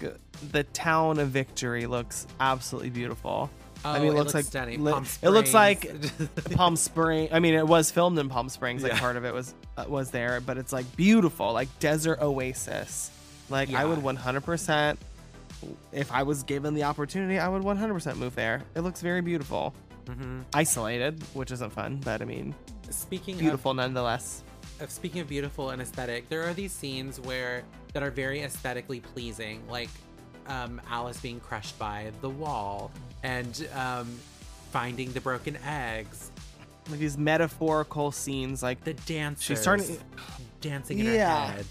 the town of Victory looks absolutely beautiful. Oh, I mean, it it looks, looks like li- it looks like Palm Spring. I mean, it was filmed in Palm Springs. Like Yeah. part of it was uh, was there, but it's like beautiful, like desert oasis. Like I would 100%. If I was given the opportunity, I would 100% move there. It looks very beautiful. Mhm. Isolated, which isn't fun, but I mean, Speaking beautiful nonetheless. of, of speaking of beautiful and aesthetic, there are these scenes where that are very aesthetically pleasing, like um, Alice being crushed by the wall and um, finding the broken eggs, Like these metaphorical scenes, like the dancers she's starting. dancing in Yeah. her head.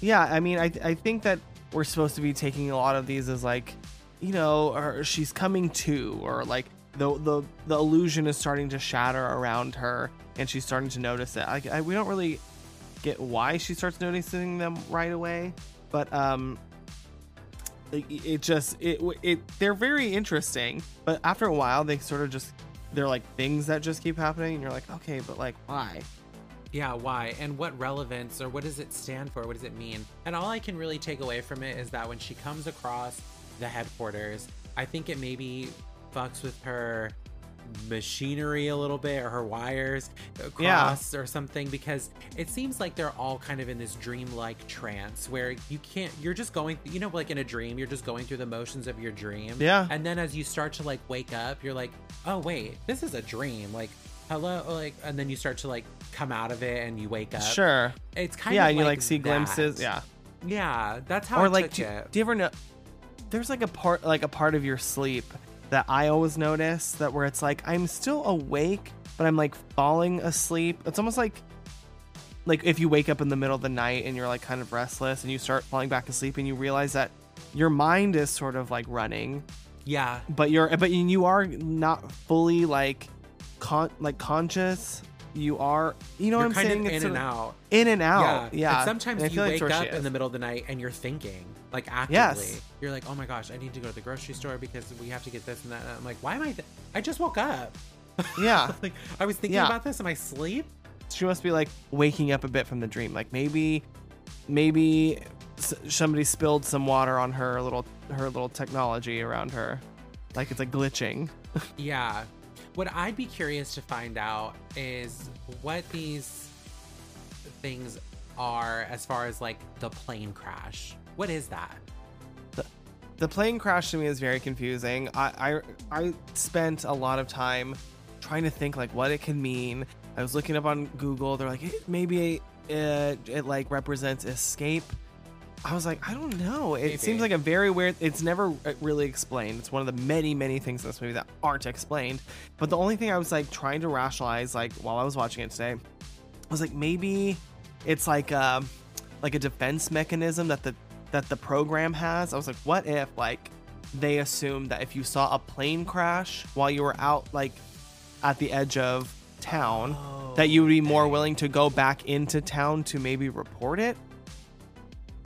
Yeah, I mean, I I think that we're supposed to be taking a lot of these as like, you know, or she's coming to, or like the the the illusion is starting to shatter around her, and she's starting to notice it. Like, I, we don't really get why she starts noticing them right away, but um, it just it it they're very interesting, but after a while they sort of just they're like things that just keep happening, and you're like, okay, but like why? Yeah, why? And what relevance or what does it stand for? What does it mean? And all I can really take away from it is that when she comes across the headquarters, I think it maybe fucks with her machinery a little bit or her wires across or something because it seems like they're all kind of in this dreamlike trance where you can't you're just going you know like in a dream you're just going through the motions of your dream Yeah. and then as you start to like wake up you're like oh wait this is a dream like hello like and then you start to like come out of it and you wake up Sure. it's kind of yeah, of and you like like see that. glimpses. Yeah. yeah that's how or I like took do, it. do you ever know there's like a part like a part of your sleep that i always notice that where it's like i'm still awake but i'm like falling asleep. It's almost like like if you wake up in the middle of the night and you're like kind of restless and you start falling back asleep and you realize that your mind is sort of like running. Yeah. But you're but you are not fully like con like conscious. You are you know you're what i'm saying of It's in and out. in and out. Yeah, And sometimes And you wake that's where she up in the middle of the night and you're thinking, like actively. Yes. You're like, oh my gosh, I need to go to the grocery store because we have to get this and that. And I'm like, why am I? Th- I just woke up. yeah like I was thinking Yeah. about this in my sleep. she must be like waking up a bit from the dream like maybe maybe s- somebody spilled some water on her little her little technology around her like it's like glitching Yeah. What I'd be curious to find out is what these things are as far as like the plane crash. What is that? the plane crash to me is very confusing i i, I spent a lot of time trying to think like what it can mean i was looking up on google they're like "Eh, maybe it, it like represents escape I was like, I don't know. It Maybe. seems like a very weird. It's never uh, really explained. It's one of the many, many things in this movie that aren't explained. But the only thing I was like trying to rationalize, like while I was watching it today, was like maybe it's like um like a defense mechanism that the that the program has. I was like, what if like they assumed that if you saw a plane crash while you were out like at the edge of town, oh, that you would be more willing to go back into town to maybe report it,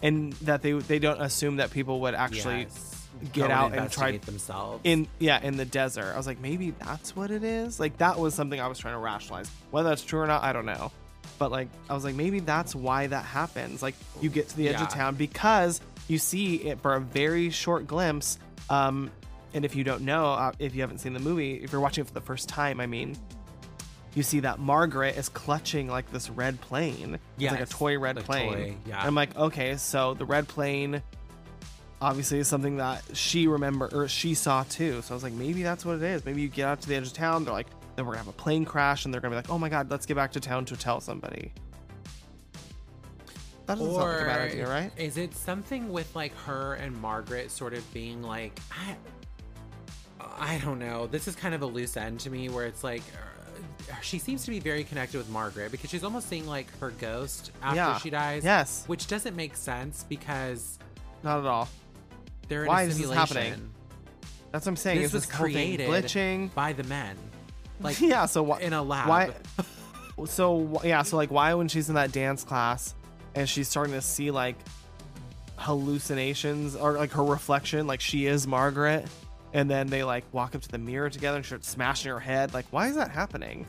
and that they they don't assume that people would actually Yes. get Go out and try investigate themselves. in yeah in the desert. I was like, maybe that's what it is. Like that was something I was trying to rationalize. Whether that's true or not, I don't know. But like I was like, maybe that's why that happens. Like you get to the edge of town because you see it for a very short glimpse. Um, and if you don't know, uh, if you haven't seen the movie, if you're watching it for the first time, I mean, you see that Margaret is clutching like this red plane. It's like a toy red plane. toy, yeah. I'm like, okay, so the red plane obviously is something that she remember or she saw too. So I was like, maybe that's what it is. Maybe you get out to the edge of town, they're like, then we're gonna have a plane crash, and they're gonna be like, oh my god, let's get back to town to tell somebody. That doesn't sound like a bad idea, right? Is it something with like her and Margaret sort of being like, I, I don't know. This is kind of a loose end to me, where it's like, uh, she seems to be very connected with Margaret because she's almost seeing like her ghost after Yeah. she dies. Yes. which doesn't make sense because Not at all. they're Why is this happening? That's what I'm saying. This is was this created glitching. by the men. Like yeah, so why in a lab. Why? So yeah, so like why when she's in that dance class and she's starting to see like hallucinations or like her reflection, like she is Margaret, and then they like walk up to the mirror together and start smashing her head. Like, why is that happening?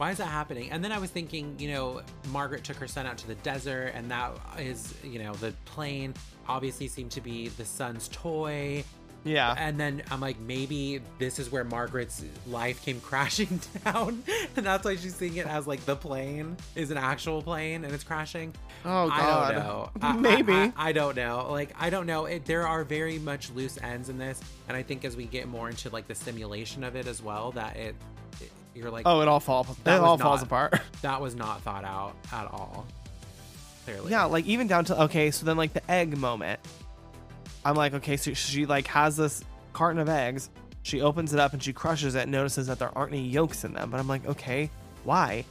why is that happening? And then I was thinking, you know, Margaret took her son out to the desert, and that is, you know, the plane obviously seemed to be the son's toy. Yeah. And then I'm like, maybe this is where Margaret's life came crashing down, and that's why she's seeing it as like the plane is an actual plane and it's crashing. Oh, I God. don't know. I- I- Maybe. I, I don't know. Like I don't know. It, there are very much loose ends in this, and I think as we get more into like the simulation of it as well, that it, it- you're like, oh, it all falls. It That was all falls apart. that was not thought out at all. Clearly. Yeah, like even down to okay, so then like the egg moment. I'm like, okay, so she like has this carton of eggs. She opens it up and she crushes it, notices that there aren't any yolks in them. But I'm like, okay, why?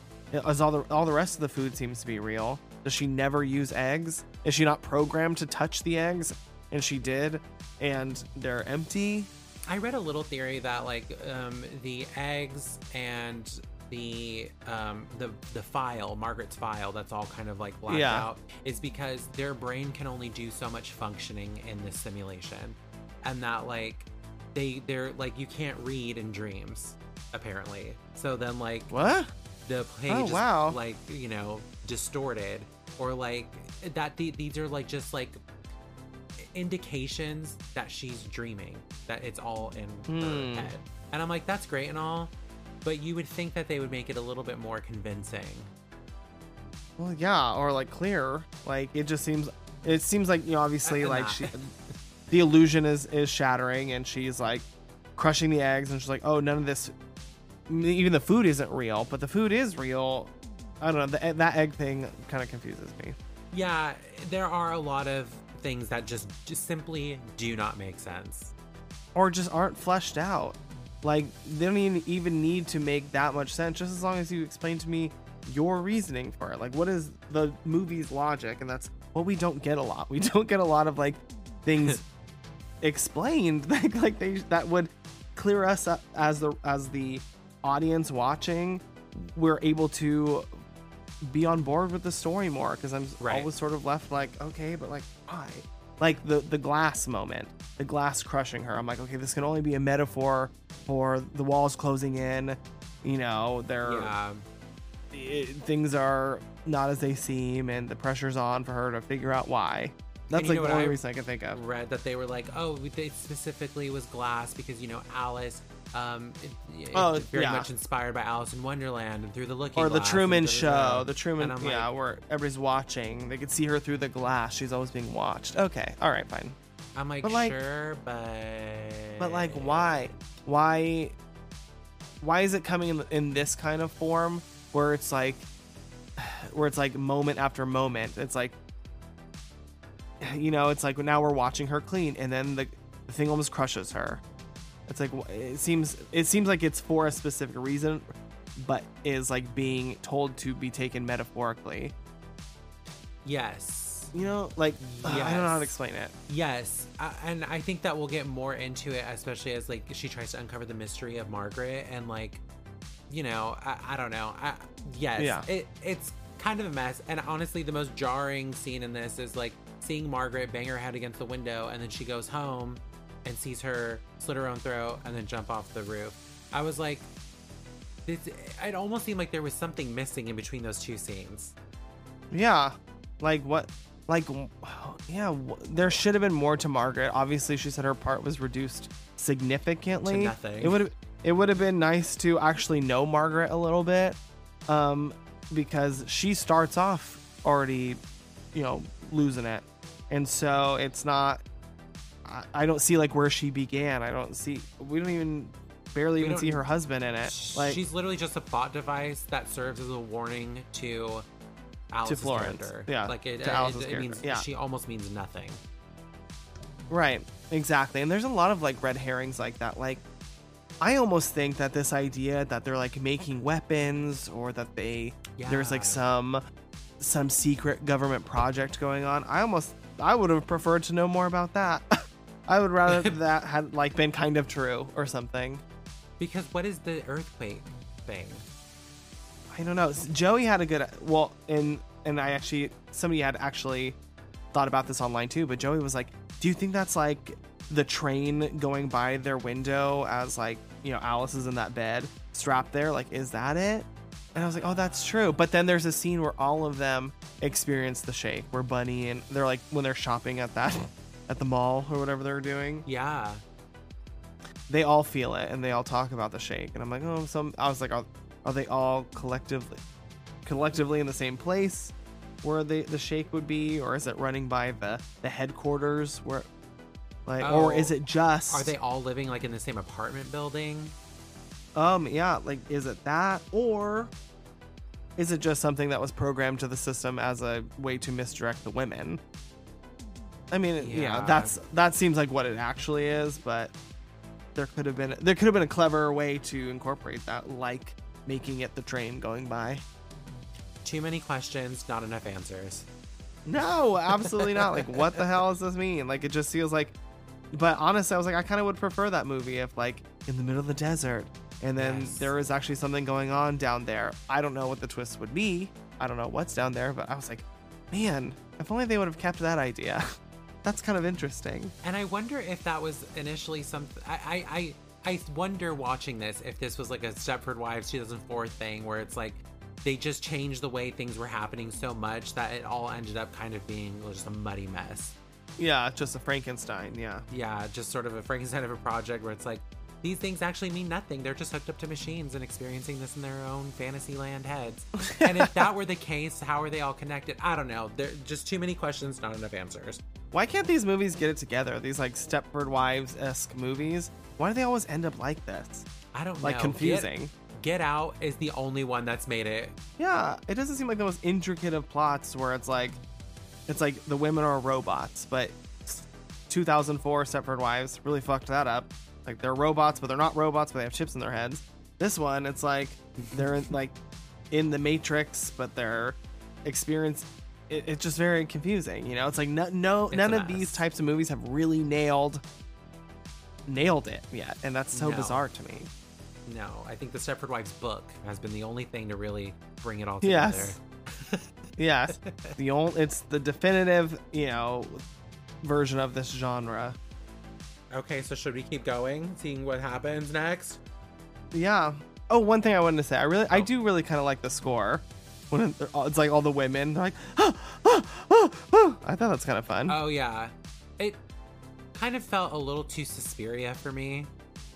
As all the all the rest of the food seems to be real. Does she never use eggs? Is she not programmed to touch the eggs? And she did, and they're empty. I read a little theory that like um, the eggs and the um, the the file, Margaret's file, that's all kind of like blacked Yeah. out, is because their brain can only do so much functioning in this simulation, and that like they they're like you can't read in dreams apparently. So then like What? the page Oh, is wow. like you know distorted or like that the, these are like just like indications that she's dreaming that it's all in Hmm. her head and i'm like that's great and all but you would think that they would make it a little bit more convincing Well, yeah, or like clear. Like it just seems. It seems like you know, obviously, like she, the illusion is is shattering, and she's like crushing the eggs, and she's like, oh, none of this, even the food isn't real, but the food is real. I don't know. The, eh, that egg thing kind of confuses me. yeah there are a lot of things that just just simply do not make sense or just aren't fleshed out. Like they don't even need to make that much sense. Just as long as you explain to me your reasoning for it. Like what is the movie's logic? And that's what we don't get a lot. We don't get a lot of like things explained like like they that would clear us up as the as the audience watching. We're able to be on board with the story more because I'm Right. always sort of left like, okay, but like why? Like the the glass moment, the glass crushing her. I'm like, okay, this can only be a metaphor for the walls closing in. You know, they're yeah it, things are not as they seem, and the pressure's on for her to figure out why. That's like the only I- reason I can think of. read that they were like, oh, it specifically was glass because you know Alice, um, it, it- Oh, very yeah. much inspired by Alice in Wonderland and through the Looking Or the Truman. Show, the Truman, yeah, like, where everybody's watching. They could see her through the glass. She's always being watched. Okay, all right, fine. I'm like, but, like- sure, but But like, why? Why? Why is it coming in, in this kind of form where it's like, where it's like moment after moment? It's like, you know, it's like now we're watching her clean, and then the, the thing almost crushes her. It's like it seems it seems like it's for a specific reason, but is like being told to be taken metaphorically. Yes, You know, like I don't know how to explain it. yes, uh, and I think that we'll get more into it, especially as like she tries to uncover the mystery of Margaret and like, you know, I, I don't know. I, yes, Yeah. it, it's kind of a mess. And honestly, the most jarring scene in this is like seeing Margaret bang her head against the window, and then she goes home and sees her slit her own throat and then jump off the roof. I was like, this, it almost seemed like there was something missing in between those two scenes. Yeah. Like what? Like yeah, there should have been more to Margaret. Obviously, she said her part was reduced significantly. To nothing. It would have it would have been nice to actually know Margaret a little bit, um, because she starts off already, you know, losing it, and so it's not. I, I don't see like where she began. I don't see. We don't even barely We even see her husband in it. Like she's literally just a thought device that serves as a warning to Alice's Florence. character. Yeah, like it, to it- Alice's it, means. Yeah. she almost means nothing. Right, exactly. And there's a lot of like red herrings like that. Like, I almost think that this idea that they're like making weapons or that they there's like some some secret government project going on. I almost I would have preferred to know more about that. I would rather that had like been kind of true or something. Because what is the earthquake thing? I don't know. Joey had a good well, and and I actually somebody had actually thought about this online too. But Joey was like, "Do you think that's like the train going by their window as like you know Alice is in that bed strapped there? Like, is that it?" And I was like, "Oh, that's true." But then there's a scene where all of them experience the shake, where Bunny and they're like when they're shopping at that at the mall or whatever they're doing Yeah. they all feel it and they all talk about the shake and i'm like oh some i was like are, are they all collectively collectively in the same place where the the shake would be or is it running by the the headquarters where like or Oh. is it just Are they all living like in the same apartment building? um yeah like is it that or is it just something that was programmed to the system as a way to misdirect the women i mean yeah, Yeah. that's that seems like what it actually is but there could have been there could have been a clever way to incorporate that like making it the train going by Too many questions, not enough answers. no absolutely not like what the hell does this mean like it just feels like but honestly i was like i kind of would prefer that movie if like in the middle of the desert and then Yes. there was actually something going on down there i don't know what the twist would be i don't know what's down there but i was like man if only they would have kept that idea that's kind of interesting And I wonder if that was initially something. I, I, I, wonder watching this if this was like a Stepford Wives 2004 thing where it's like they just changed the way things were happening so much that it all ended up kind of being just a muddy mess. Yeah, just a Frankenstein. Yeah. Yeah, just sort of a Frankenstein of a project where it's like these things actually mean nothing. They're just hooked up to machines and experiencing this in their own fantasy land heads. and if that were the case, how are they all connected? I don't know. There just too many questions, not enough answers. Why can't these movies get it together? These like Stepford Wives esque movies. Why do they always end up like this? I don't know. Like know. confusing. Get, Get Out is the only one that's made it. Yeah, it doesn't seem like the most intricate of plots where it's like, it's like the women are robots, but 2004 Stepford Wives really fucked that up. Like they're robots, but they're not robots, but they have chips in their heads. This one, it's like they're like in the Matrix, but they're experience. It, it's just very confusing, you know. It's like no, no It's none of these types of movies have really nailed nailed it yet, and that's so No. bizarre to me. No, I think the Stepford Wives book has been the only thing to really bring it all together. Yes. Yes, the only it's the definitive, you know, version of this genre. Okay, so should we keep going, seeing what happens next? Yeah. Oh, one thing I wanted to say, I really, I Oh. do really kind of like the score when it- it's like all the women they're like, ah, ah, ah, ah. I thought that's kind of fun. Oh yeah, it kind of felt a little too Suspiria for me.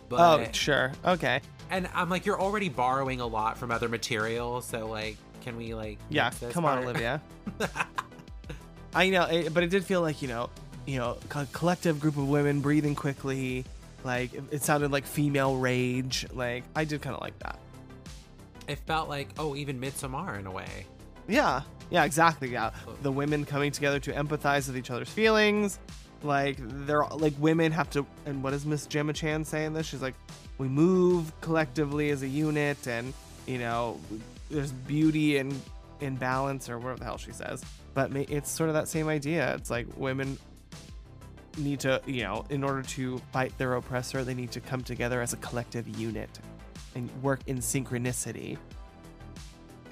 But oh, sure, okay, and I'm like, you're already borrowing a lot from other material, so like, can we like? yeah, come on. Olivia. I know, it, but it did feel like you know, you know, co- collective group of women breathing quickly. Like it, it sounded like female rage. Like I did kind of like that. it felt like oh, even Midsommar in a way. Yeah, yeah, exactly. Yeah, the women coming together to empathize with each other's feelings. Like they're like women have to. And what does Miss Gemma Chan say in this? She's like, we move collectively as a unit, and you know, there's beauty and in balance, or whatever the hell she says. But it's sort of that same idea. It's like women need to, you know, in order to fight their oppressor, they need to come together as a collective unit and work in synchronicity.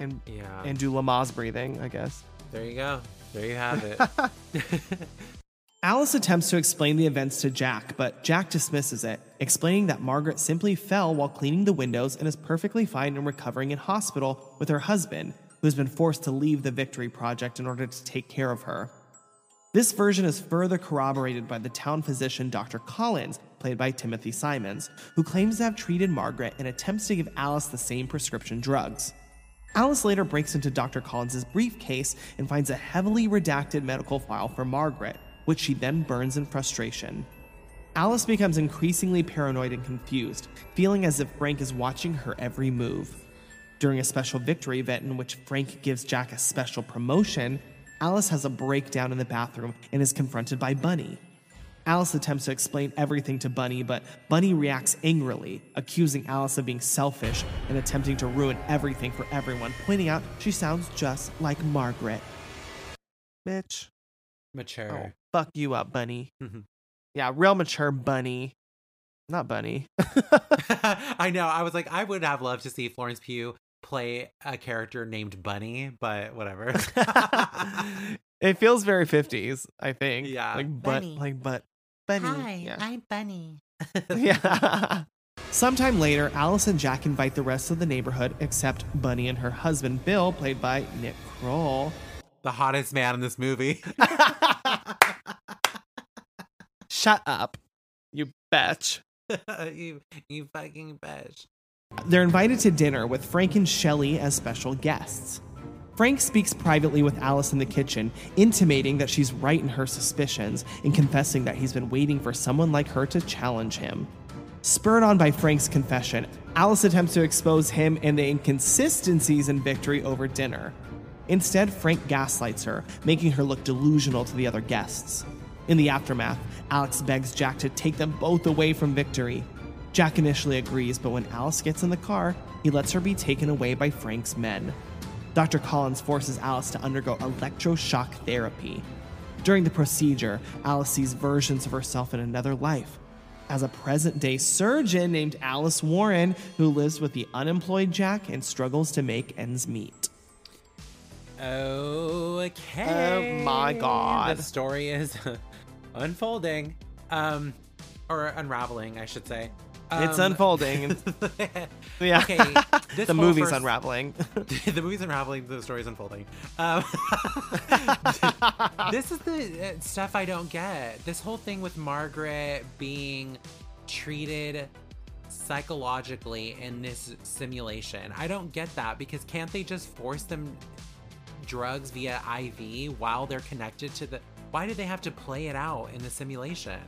And Yeah. and do Lamaze breathing, I guess. there you go. There you have it. Alice attempts to explain the events to Jack, but Jack dismisses it, explaining that Margaret simply fell while cleaning the windows and is perfectly fine and recovering in hospital with her husband, who has been forced to leave the Victory Project in order to take care of her. This version is further corroborated by the town physician Dr. Collins, played by Timothy Simons, who claims to have treated Margaret and attempts to give Alice the same prescription drugs. Alice later breaks into Dr. Collins' briefcase and finds a heavily redacted medical file for Margaret, which she then burns in frustration. Alice becomes increasingly paranoid and confused, feeling as if Frank is watching her every move. During a special victory event in which Frank gives Jack a special promotion, Alice has a breakdown in the bathroom and is confronted by Bunny. Alice attempts to explain everything to Bunny, but Bunny reacts angrily, accusing Alice of being selfish and attempting to ruin everything for everyone, pointing out she sounds just like Margaret. Bitch. Mature. Oh, fuck you up, Bunny. Mm-hmm. yeah, real mature Bunny. Not Bunny. I know. I was like, I would have loved to see Florence Pugh play a character named Bunny, but whatever. it feels very 50s, I think. Yeah. Like, but, Bunny. like, but, Bunny. yeah. I'm Bunny. yeah. Sometime later, Alice and Jack invite the rest of the neighborhood except Bunny and her husband, Bill, played by Nick Kroll. The hottest man in this movie. Shut up, you bitch. you, you fucking bitch. They're invited to dinner with Frank and Shelley as special guests. Frank speaks privately with Alice in the kitchen, intimating that she's right in her suspicions and confessing that he's been waiting for someone like her to challenge him. Spurred on by Frank's confession, Alice attempts to expose him and the inconsistencies in victory over dinner. Instead, Frank gaslights her, making her look delusional to the other guests. In the aftermath, Alex begs Jack to take them both away from victory. Jack initially agrees, but when Alice gets in the car, he lets her be taken away by Frank's men. Dr. Collins forces Alice to undergo electroshock therapy. During the procedure, Alice sees versions of herself in another life. As a present day surgeon named Alice Warren, who lives with the unemployed Jack and struggles to make ends meet. Okay. Oh my God. The story is unfolding. Um or unraveling, I should say. It's Um, unfolding. yeah. Okay, this the movie's first- unraveling. the movie's unraveling, the story's unfolding. Um, this is the uh, stuff I don't get. This whole thing with Margaret being treated psychologically in this simulation. I don't get that because can't they just force them drugs via IV while they're connected to the. Why do they have to play it out in the simulation?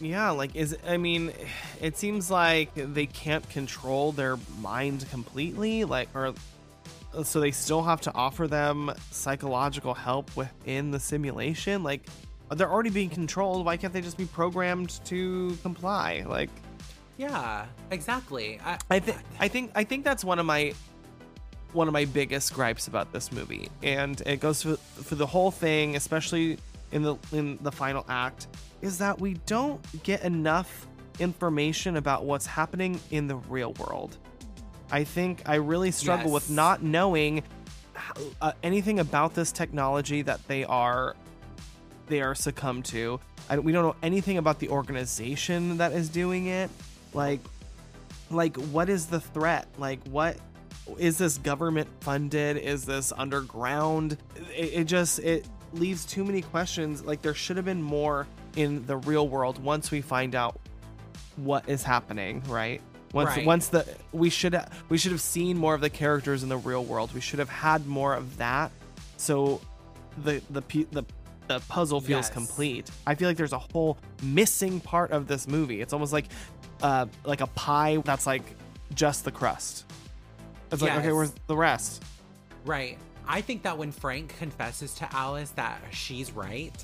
Yeah, like is I mean, it seems like they can't control their mind completely, like or uh, so they still have to offer them psychological help within the simulation. Like they're already being controlled. Why can't they just be programmed to comply? Like Yeah, exactly. I, I think I think I think that's one of my one of my biggest gripes about this movie, and it goes for, for the whole thing, especially in the in the final act, is that we don't get enough information about what's happening in the real world. I think I really struggle with not knowing uh, anything about this technology that they are they are succumb to. I, we don't know anything about the organization that is doing it. Like, like what is the threat? Like, what is this government funded? Is this underground? It, it just it leaves too many questions. Like, there should have been more in the real world once we find out what is happening. Right. Once Right. once the we should we should have seen more of the characters in the real world. We should have had more of that. So the the the the puzzle feels Yes. complete. I feel like there's a whole missing part of this movie. It's almost like uh like a pie that's like just the crust. It's like okay, where's the rest? Right. I think that when Frank confesses to Alice that she's right,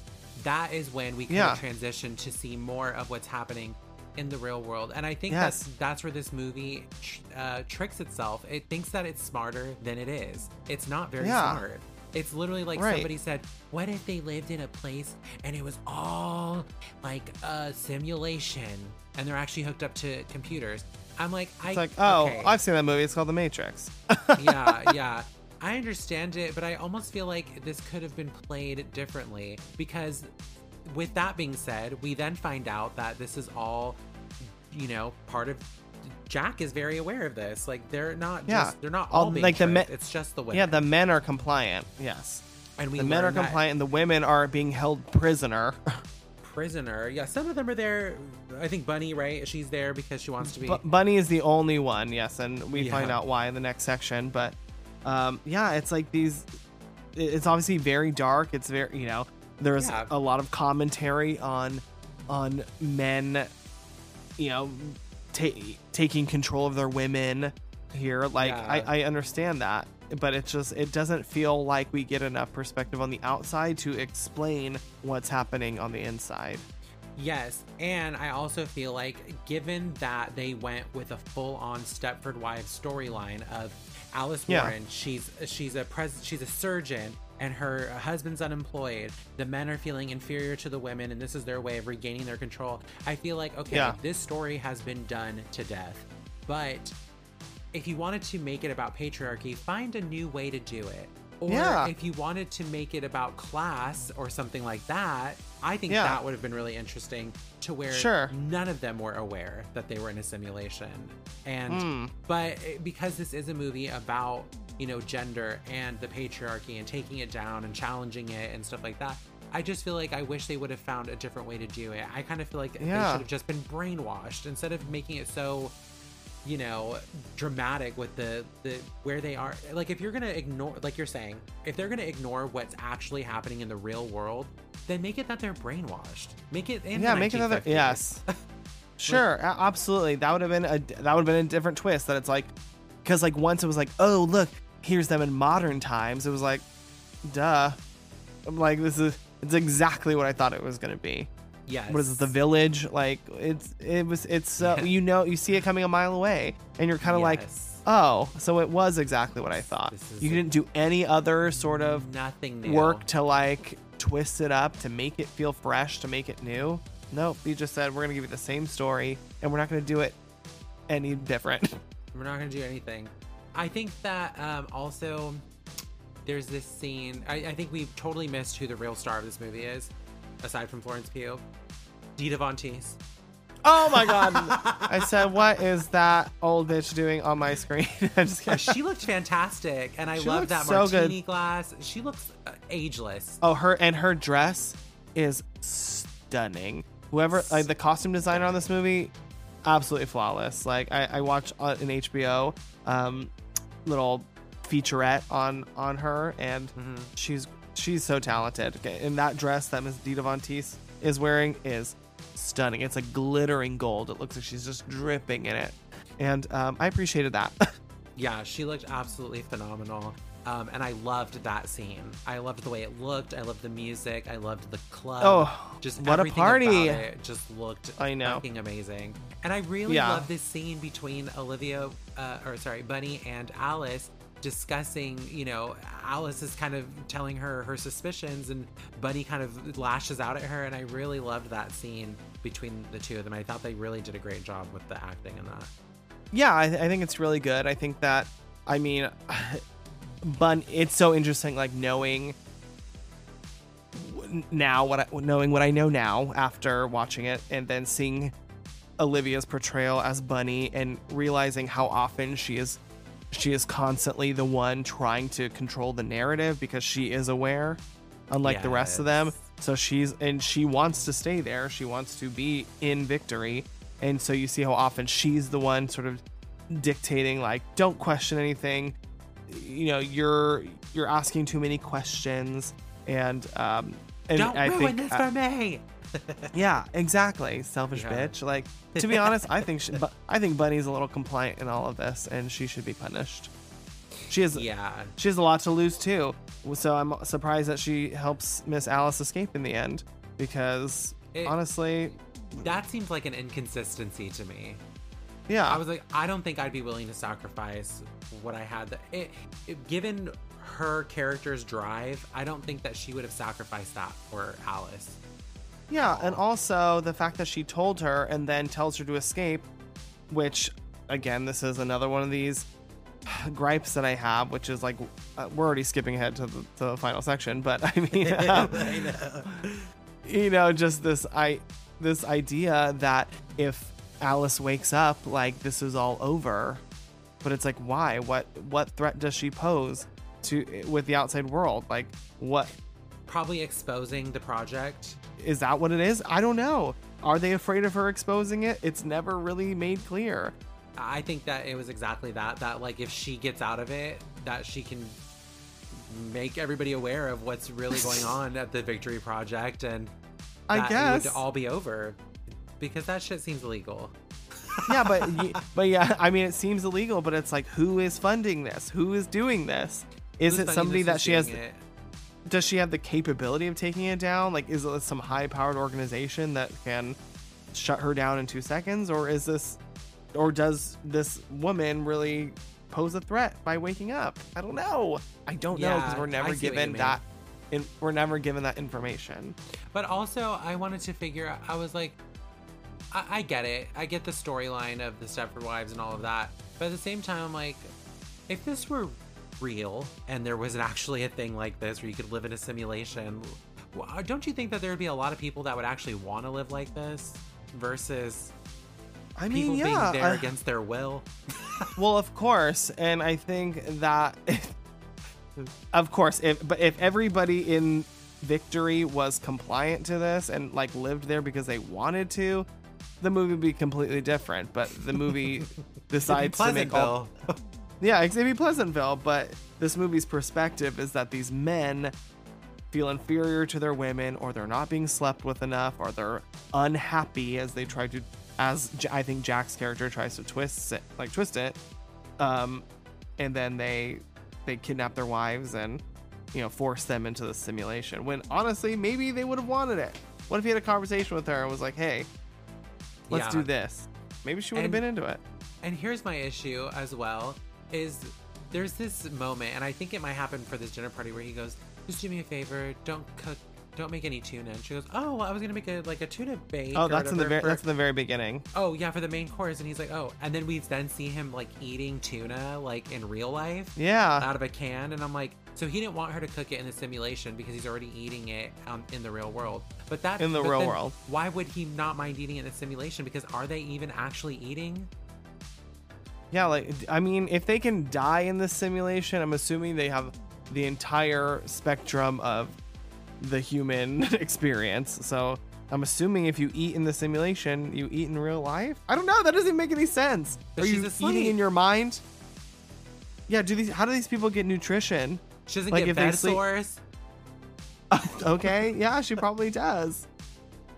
that is when we kind Yeah. of transition to see more of what's happening in the real world. And I think Yes. that's that's where this movie tr- uh, tricks itself. It thinks that it's smarter than it is. It's not very Yeah. smart. It's literally like Right. somebody said, "What if they lived in a place and it was all like a simulation and they're actually hooked up to computers?" I'm like, I It's like, oh, okay. I've seen that movie. It's called The Matrix. yeah, yeah. I understand it, but I almost feel like this could have been played differently because with that being said, we then find out that this is all, you know, part of Jack is very aware of this. Like they're not Yeah. just they're not All- all being like the men. it's just the women. yeah, the men are compliant. Yes. and we the men are compliant and the women are being held prisoner. prisoner. Yeah, some of them are there. I think Bunny, right? She's there because she wants to be. Bu- Bunny is the only one, yes, and we Yeah. find out why in the next section. But um, yeah, it's like these. It's obviously very dark. It's very you know there's Yeah. a lot of commentary on on men, you know, ta- taking control of their women here. Like Yeah. I, I understand that, but it's just it doesn't feel like we get enough perspective on the outside to explain what's happening on the inside. Yes, and I also feel like given that they went with a full-on Stepford Wives storyline of Alice Yeah. Warren, she's she's a pres- she's a surgeon and her husband's unemployed. The men are feeling inferior to the women and this is their way of regaining their control. I feel like okay, Yeah. this story has been done to death. But if you wanted to make it about patriarchy, find a new way to do it. Or Yeah. if you wanted to make it about class or something like that, I think Yeah. that would have been really interesting to where Sure. none of them were aware that they were in a simulation. And Hmm. but because this is a movie about, you know, gender and the patriarchy and taking it down and challenging it and stuff like that, I just feel like I wish they would have found a different way to do it. I kind of feel like they should have just been brainwashed instead of making it so you know dramatic with the the where they are like if you're gonna ignore like you're saying if they're gonna ignore what's actually happening in the real world then make it that they're brainwashed make it yeah, make another 1950s. yes. Sure, a- absolutely. That would have been a that would have been a different twist. That it's like, because like once it was like, oh look, here's them in modern times. It was like, duh. I'm like this is it's exactly what I thought it was gonna be. Yes What is it, the village? Like it's it was it's uh, you know you see it coming a mile away, and you're kind of like, oh, so it was exactly what I thought. You didn't do any other sort of nothing new. work to like twist it up to make it feel fresh to make it new nope you just said we're gonna give you the same story and we're not gonna do it any different We're not gonna do anything. I think that um, also there's this scene. I, I think we've totally missed who the real star of this movie is, aside from Florence Pugh. Dita Von Teese. Oh my god! I said, "What is that old bitch doing on my screen?" I'm just Uh, kidding. she looked fantastic, and I She love looked that so good. martini glass. She looks uh, ageless. Oh, her and her dress is stunning. Whoever, like the costume designer on this movie, absolutely flawless. Like I, I watched uh, an HBO um, little featurette on on her, and Mm-hmm. she's she's so talented. Okay, and that dress that Miss Dita Von Teese is wearing is stunning. It's like glittering gold. It looks like she's just dripping in it, and um, I appreciated that. Yeah, she looked absolutely phenomenal. Um, and I loved that scene. I loved the way it looked. I loved the music. I loved the club. Oh, just what a party. Just looked I know. fucking amazing. And I really Yeah. love this scene between Olivia, uh, or sorry, Bunny and Alice discussing. You know, Alice is kind of telling her her suspicions, and Bunny kind of lashes out at her. And I really loved that scene between the two of them. I thought they really did a great job with the acting in that. yeah, I, I think it's really good. I think that, I mean, Bun. It's so interesting, like knowing now what I, knowing what I know now after watching it, and then seeing Olivia's portrayal as Bunny, and realizing how often she is she is constantly the one trying to control the narrative because she is aware, unlike the rest of them. So she's and she wants to stay there. She wants to be in victory. And so you see how often she's the one sort of dictating like don't question anything. You know, you're you're asking too many questions and um and Don't I ruin think this uh, for me. Yeah, exactly. Selfish Yeah. bitch. Like to be honest, I think she, but I think Bunny's a little compliant in all of this and she should be punished. She has Yeah. she has a lot to lose too. So I'm surprised that she helps Miss Alice escape in the end because It- honestly, That seems like an inconsistency to me. yeah. I was like, I don't think I'd be willing to sacrifice what I had. It, it, given her character's drive, I don't think that she would have sacrificed that for Alice. Yeah, and also the fact that she told her and then tells her to escape, which, again, this is another one of these gripes that I have, which is like, uh, we're already skipping ahead to the, to the final section, but I mean, um, you know, just this I this idea that if Alice wakes up, like this is all over, but it's like, why? What what threat does she pose to with the outside world? Like, what Probably exposing the project. is that what it is? I don't know. Are they afraid of her exposing it? It's never really made clear. I think that it was exactly that. That like if she gets out of it, that she can make everybody aware of what's really going on at the Victory Project, and I guess. would all be over. Because that shit seems illegal. yeah, but but yeah, I mean, it seems illegal, but it's like, who is funding this? Who is doing this? Is Who's it somebody that she has? it? Does she have the capability of taking it down? Like, is it some high-powered organization that can shut her down in two seconds, or is this, or does this woman really pose a threat by waking up? I don't know. I don't know because we're never see what you given that. In, we're never given that information. But also, I wanted to figure out, I was like, I, I get it. I get the storyline of the Stepford Wives and all of that. But at the same time, I'm like, if this were real and there was actually a thing like this where you could live in a simulation, don't you think that there would be a lot of people that would actually want to live like this versus I people mean, yeah. being there uh, against their will? Well, of course, and I think that, of course, if but if everybody in Victory was compliant to this and like lived there because they wanted to, the movie would be completely different. But the movie decides to make all. yeah, it's gonna Pleasantville. But this movie's perspective is that these men feel inferior to their women, or they're not being slept with enough, or they're unhappy as they try to, as J- I think Jack's character tries to twist it, like twist it, um, and then they they kidnap their wives and you know force them into the simulation. When honestly, maybe they would have wanted it. What if he had a conversation with her and was like, "Hey, let's Yeah. do this"? Maybe she would have been into it. And here's my issue as well is there's this moment, and I think it might happen for this dinner party where he goes, just do me a favor, don't cook don't make any tuna. And she goes, oh, well, I was gonna make a like a tuna bake. Oh, or that's in the whatever very for- that's in the very beginning. oh yeah for the main course and he's like oh and then we then see him like eating tuna like in real life Yeah. out of a can and i'm like so he didn't want her to cook it in the simulation because he's already eating it um, in the real world but that In the but real then world. why would he not mind eating it in the simulation because are they even actually eating Yeah, like I mean, if they can die in this simulation, I'm assuming they have the entire spectrum of the human experience. So I'm assuming if you eat in the simulation, you eat in real life. I don't know. That doesn't make any sense. But Are you eating in your mind? Yeah. Do these? How do these people get nutrition? she doesn't Like, get bed sores okay. Yeah, she probably does.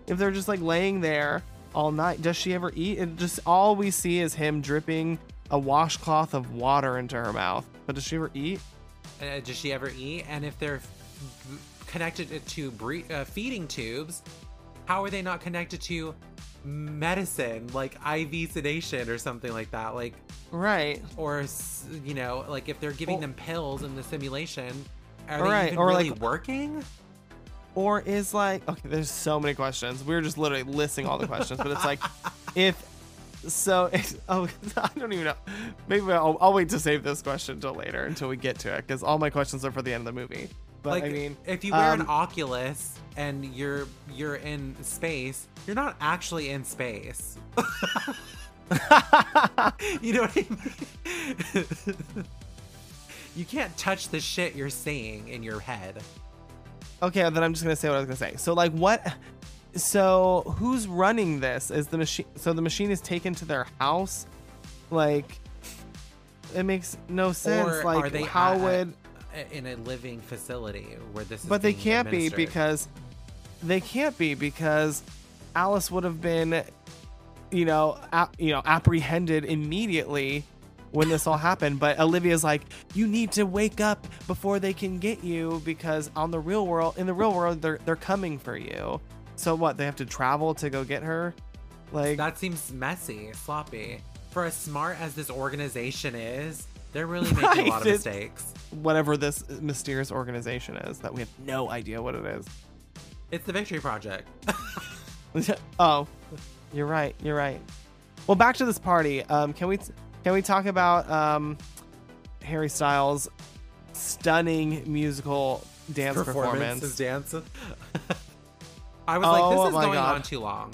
If they're just like laying there all night, does she ever eat? And just all we see is him dripping a washcloth of water into her mouth. But does she ever eat? uh, does she ever eat and if they're f- connected to bre- uh, feeding tubes how are they not connected to medicine like iv sedation or something like that like Right. or you know like if they're giving Well- them pills in the simulation are Right, they even or, really like- working Or is like okay, there's so many questions. We are just literally listing all the questions, but it's like if so it's, oh I don't even know. Maybe I'll, I'll wait to save this question until later until we get to it because all my questions are for the end of the movie. But like I mean, if you wear an um, oculus and you're you're in space you're not actually in space you know what i mean you can't touch the shit you're seeing in your head Okay, then I'm just gonna say what I was gonna say. So like what? So who's running this? Is the machine? So the machine is taken to their house? Like it makes no sense. or like are they how would? in a living facility where this is But they can't be because they can't be because Alice would have been, you know, ap- you know, apprehended immediately when this all happened. But Olivia's like, you need to wake up before they can get you because on the real world, in the real world, they're they're coming for you. So what? They have to travel to go get her. Like that seems messy sloppy for as smart as this organization is they're really making a lot of mistakes whatever this mysterious organization is that we have no idea what it is. it's the victory project oh, you're right. You're right. Well, back to this party. Um, can we can we talk about um, Harry Styles' stunning musical dance performance? dance i was like this Oh is going God. on too long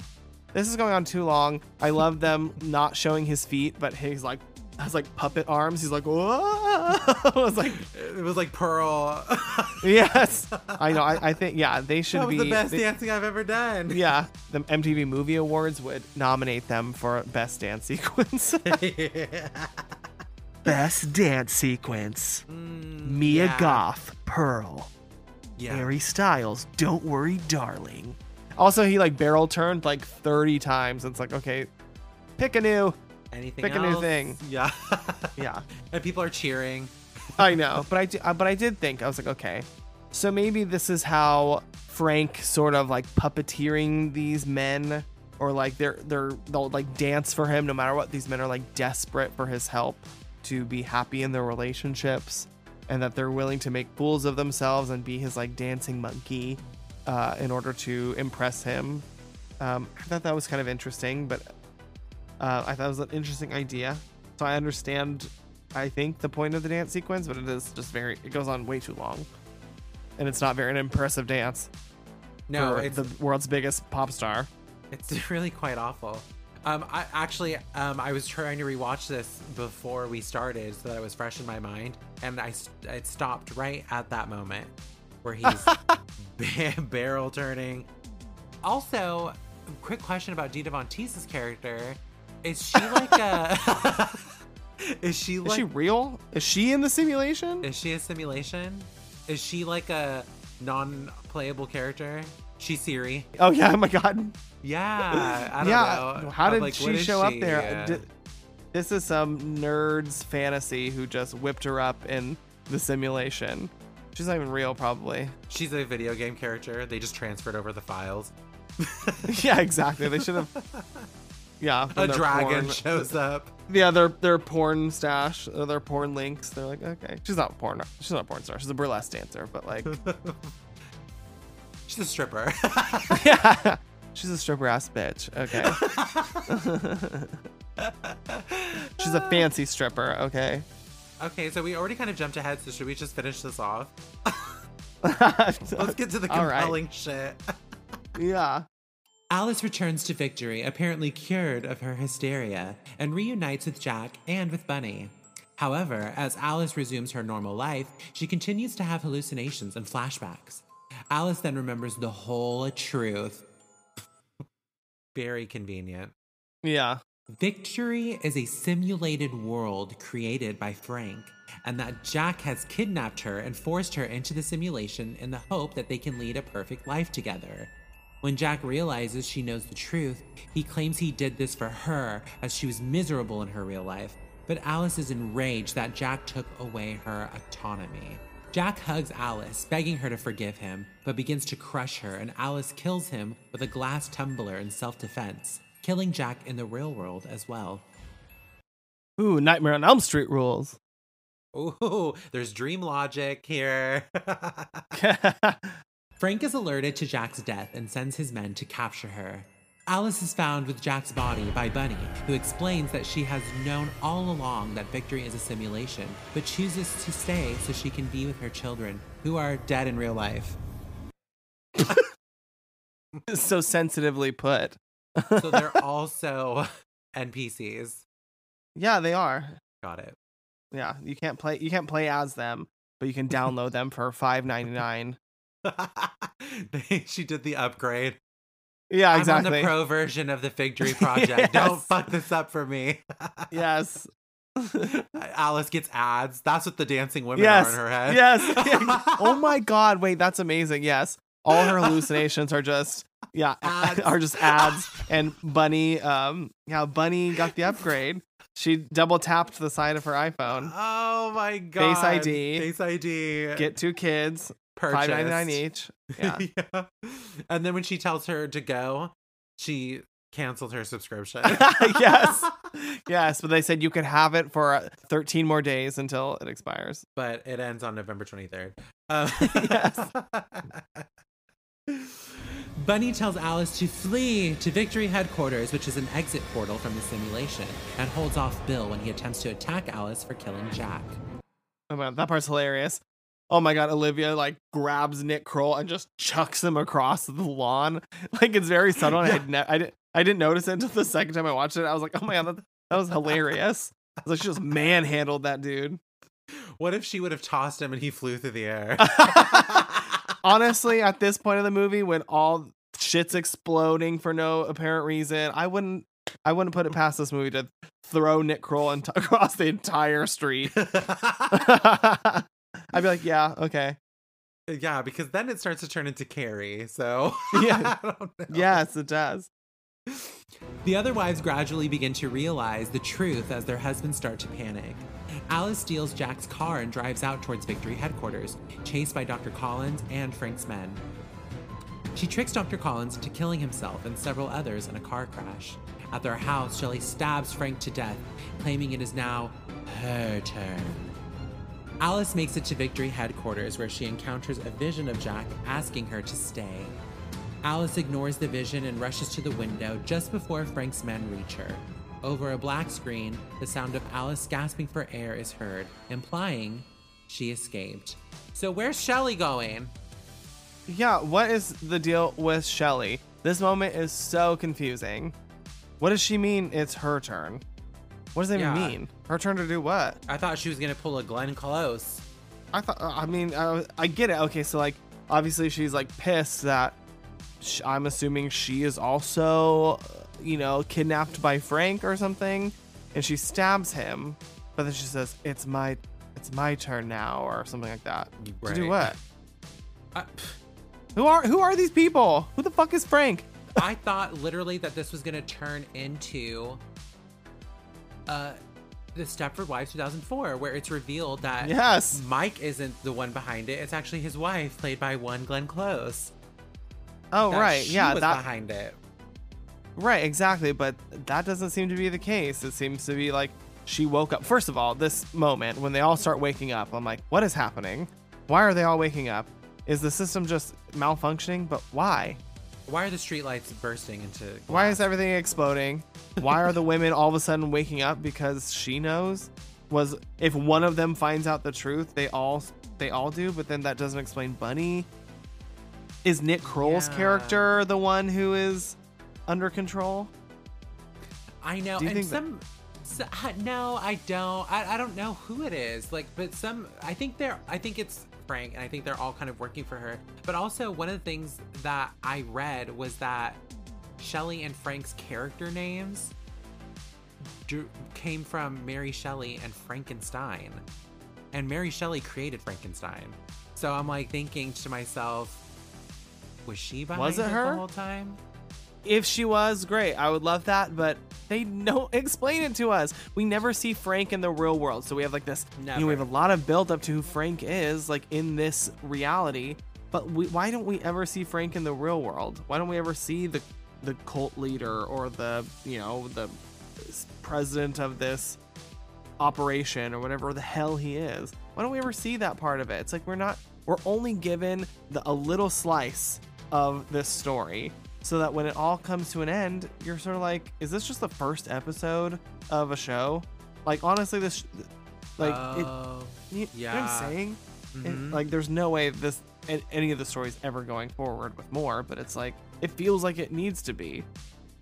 This is going on too long. I love them not showing his feet, but he's like has like puppet arms. He's like, whoa! I was like, it was like pearl yes. I know. I, I think yeah, they should that was be the best they- dancing i've ever done Yeah, the MTV Movie Awards would nominate them for best dance sequence. best dance sequence. Mm, Mia yeah. Goth, Pearl, yeah Harry Styles. Don't worry, darling. Also, he like barrel turned like thirty times. It's like okay, pick a new. anything pick a new thing. yeah Yeah, and people are cheering I know, but I do, uh, but I did think I was like okay, so maybe this is how Frank sort of like puppeteering these men, or like they're they're they'll like dance for him no matter what. These men are like desperate for his help to be happy in their relationships, and that they're willing to make fools of themselves and be his like dancing monkey, uh, in order to impress him. Um, I thought that was kind of interesting, but uh, I thought it was an interesting idea. So I understand, I think, the point of the dance sequence, but it is just very, it goes on way too long. And it's not very an impressive dance no it's the world's biggest pop star. It's really quite awful. Um, I actually, um, I was trying to rewatch this before we started so that it was fresh in my mind, and I, it stopped right at that moment where he's ba- barrel turning. Also, quick question about Dita Von Teese's character: Is she like a? is she Is she real? Is she in the simulation? is she a simulation? Is she like a non-playable character? She's Siri. Oh yeah, oh my god. Yeah, I don't yeah. know. How I'm did like, she what is show up there? Yeah. D- this is some nerd's fantasy who just whipped her up in the simulation. She's not even real, probably. She's a video game character. They just transferred over the files. yeah, exactly. They should have. Yeah, A dragon porn- shows up. Yeah, their their porn stash, their porn links. They're like, okay, she's not porn. She's not a porn star. She's a burlesque dancer, but like, She's a stripper. yeah. She's a stripper ass bitch. Okay. She's a fancy stripper. Okay. Okay, so we already kind of jumped ahead, so should we just finish this off? Let's get to the All right. compelling shit. Yeah. Alice returns to Victory, apparently cured of her hysteria, and reunites with Jack and with Bunny. However, as Alice resumes her normal life, she continues to have hallucinations and flashbacks. Alice then remembers the whole truth. Very convenient. Yeah. Victory is a simulated world created by Frank, and that Jack has kidnapped her and forced her into the simulation in the hope that they can lead a perfect life together. When Jack realizes she knows the truth, he claims he did this for her as she was miserable in her real life. But Alice is enraged that Jack took away her autonomy. Jack hugs Alice, begging her to forgive him, but begins to crush her, and Alice kills him with a glass tumbler in self defense, killing Jack in the real world as well. Ooh, Nightmare on Elm Street rules. Ooh, there's dream logic here. Frank is alerted to Jack's death and sends his men to capture her. Alice is found with Jack's body by Bunny, who explains that she has known all along that Victory is a simulation, but chooses to stay so she can be with her children, who are dead in real life. so sensitively put. So they're also NPCs. Yeah, they are. Got it. Yeah, you can't play you can't play as them, but you can download them for five ninety nine. She did the upgrade. Yeah, I'm exactly. on the pro version of the Victory Project. Don't fuck this up for me. yes. Alice gets ads. That's what the dancing women yes. are in her head. Yes. oh my god, wait, that's amazing. Yes. All her hallucinations are just yeah, Ads. are just ads and Bunny um yeah, Bunny got the upgrade. She double tapped the side of her iPhone. Oh my god. Face id. Face ID. Get two kids, purchased. five ninety nine each. Yeah. Yeah. And then when she tells her to go, she canceled her subscription. yes. Yes, but they said you could have it for uh, 13 more days until it expires. but it ends on November 23rd. Um, Bunny tells Alice to flee to Victory Headquarters, which is an exit portal from the simulation, and holds off Bill when he attempts to attack Alice for killing Jack. Oh my, that part's hilarious. Oh my god, Olivia like grabs Nick Kroll and just chucks him across the lawn. Like it's very subtle. And I, ne- I didn't I didn't notice it until the second time I watched it. I was like, oh my god, that, that was hilarious. I was like, she just manhandled that dude. What if she would have tossed him and he flew through the air? Honestly, at this point of the movie, when all shit's exploding for no apparent reason, I wouldn't I wouldn't put it past this movie to throw Nick Kroll and across the entire street. I'd be like, yeah, okay. yeah, because then it starts to turn into Carrie. So Yeah. I don't know. Yes, it does. The other wives gradually begin to realize the truth as their husbands start to panic. Alice steals Jack's car and drives out towards Victory headquarters, chased by Dr. Collins and Frank's men. She tricks Dr. Collins into killing himself and several others in a car crash. At their house, Shelley stabs Frank to death, claiming it is now her turn. Alice makes it to Victory headquarters where she encounters a vision of Jack asking her to stay. Alice ignores the vision and rushes to the window just before Frank's men reach her. Over a black screen, the sound of Alice gasping for air is heard, implying she escaped. So where's Shelley going? Yeah, what is the deal with Shelley? This moment is so confusing. What does she mean it's her turn? What does that even Yeah. mean? Her turn to do what? I thought she was gonna pull a Glenn Close. I thought, uh, I mean, I, I get it. Okay, so like, obviously she's like pissed that sh- I'm assuming she is also, you know, kidnapped by Frank or something, and she stabs him, but then she says, "It's my, it's my turn now," or something like that. To do what? I, Who are who are these people? Who the fuck is Frank? I thought literally that this was gonna turn into uh the Stepford Wives 2004, where it's revealed that Yes. Mike isn't the one behind it. It's actually his wife, played by one Glenn Close. Oh right, yeah, was that behind it. Right, exactly. But that doesn't seem to be the case. It seems to be like she woke up. First of all, this moment when they all start waking up, I'm like, what is happening? Why are they all waking up? Is the system just malfunctioning? But why? Why are the streetlights bursting into? Why is everything exploding? Why are the women all of a sudden waking up because she knows? Was if one of them finds out the truth, they all they all do, but then that doesn't explain Bunny. Is Nick Kroll's Yeah. character the one who is under control? I know, Do you and some. so- uh, no, I don't. I, I don't know who it is. Like, but some. I think they're. I think it's Frank, and I think they're all kind of working for her. But also, one of the things that I read was that Shelley and Frank's character names drew, came from Mary Shelley and Frankenstein, and Mary Shelley created Frankenstein. So I'm like thinking to myself, was she behind Was it her? the whole time? If she was, great. I would love that, but they don't explain it to us. We never see Frank in the real world. So we have like this, you know, we have a lot of build up to who Frank is, like in this reality. But we, why don't we ever see Frank in the real world? Why don't we ever see the the cult leader or the, you know, the president of this operation or whatever the hell he is? Why don't we ever see that part of it? It's like we're not we're only given the, a little slice of this story so that when it all comes to an end, you're sort of like, is this just the first episode of a show? Like honestly, this like it, Oh, you, you know what yeah. I'm saying? It- Mhm. like there's no way this any of the stories ever going forward with more, but it's like it feels like it needs to be.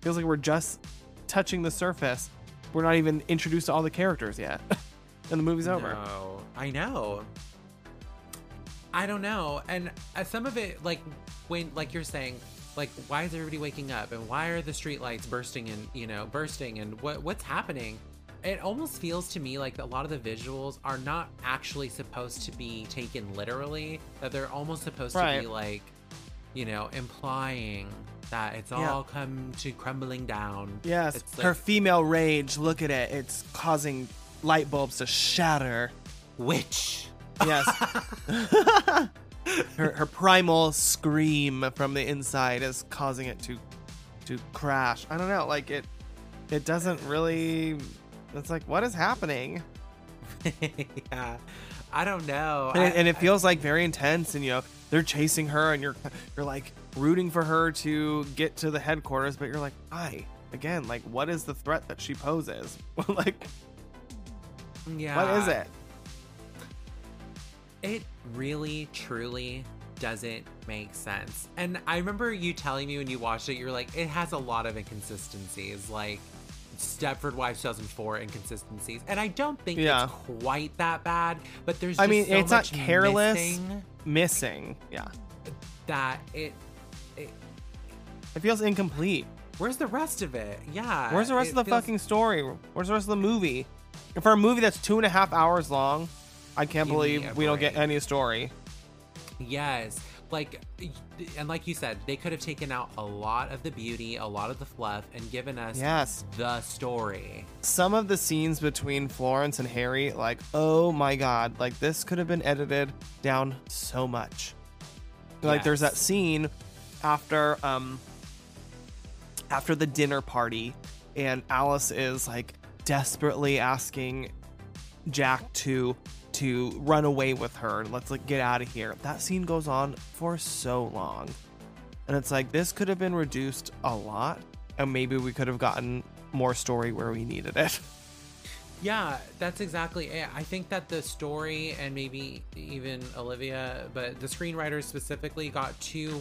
feels like we're just touching the surface. We're not even introduced to all the characters yet. and the movie's over. No, I know. I don't know, and uh, some of it, like when, like you're saying, like why is everybody waking up, and why are the streetlights bursting and you know bursting, and what what's happening? It almost feels to me like a lot of the visuals are not actually supposed to be taken literally. That they're almost supposed to be like, you know, implying that it's Yeah. all come to crumbling down. Yes, It's her like, female rage. Look at it. It's causing light bulbs to shatter. witch. Yes. her, her primal scream from the inside is causing it to to crash. I don't know, like it it doesn't really it's like what is happening? yeah, I don't know. And, it, I- and it feels like very intense and you know, they're chasing her and you're you're like rooting for her to get to the headquarters, but you're like, "Why?" Again, like what is the threat that she poses? like yeah. what is it? It really, truly doesn't make sense. And I remember you telling me when you watched it, you were like, it has a lot of inconsistencies, like Stepford Wives 2004 inconsistencies. And I don't think Yeah. it's quite that bad, but there's I mean, so it's not careless. missing Missing. Yeah. that it, it. It feels incomplete. Where's the rest of it? Yeah. Where's the rest of the feels- fucking story? Where's the rest of the movie? And for a movie that's two and a half hours long, I can't believe we don't get any story. Yes. Like, and like you said, they could have taken out a lot of the beauty, a lot of the fluff, and given us Yes. the story. Some of the scenes between Florence and Harry, like, oh my god, like this could have been edited down so much. Like there's that scene after um after the dinner party and Alice is like desperately asking Jack to to run away with her. Let's like get out of here. That scene goes on for so long. And it's like this could have been reduced a lot and maybe we could have gotten more story where we needed it. Yeah, that's exactly it. I think that the story and maybe even Olivia, but the screenwriters specifically got too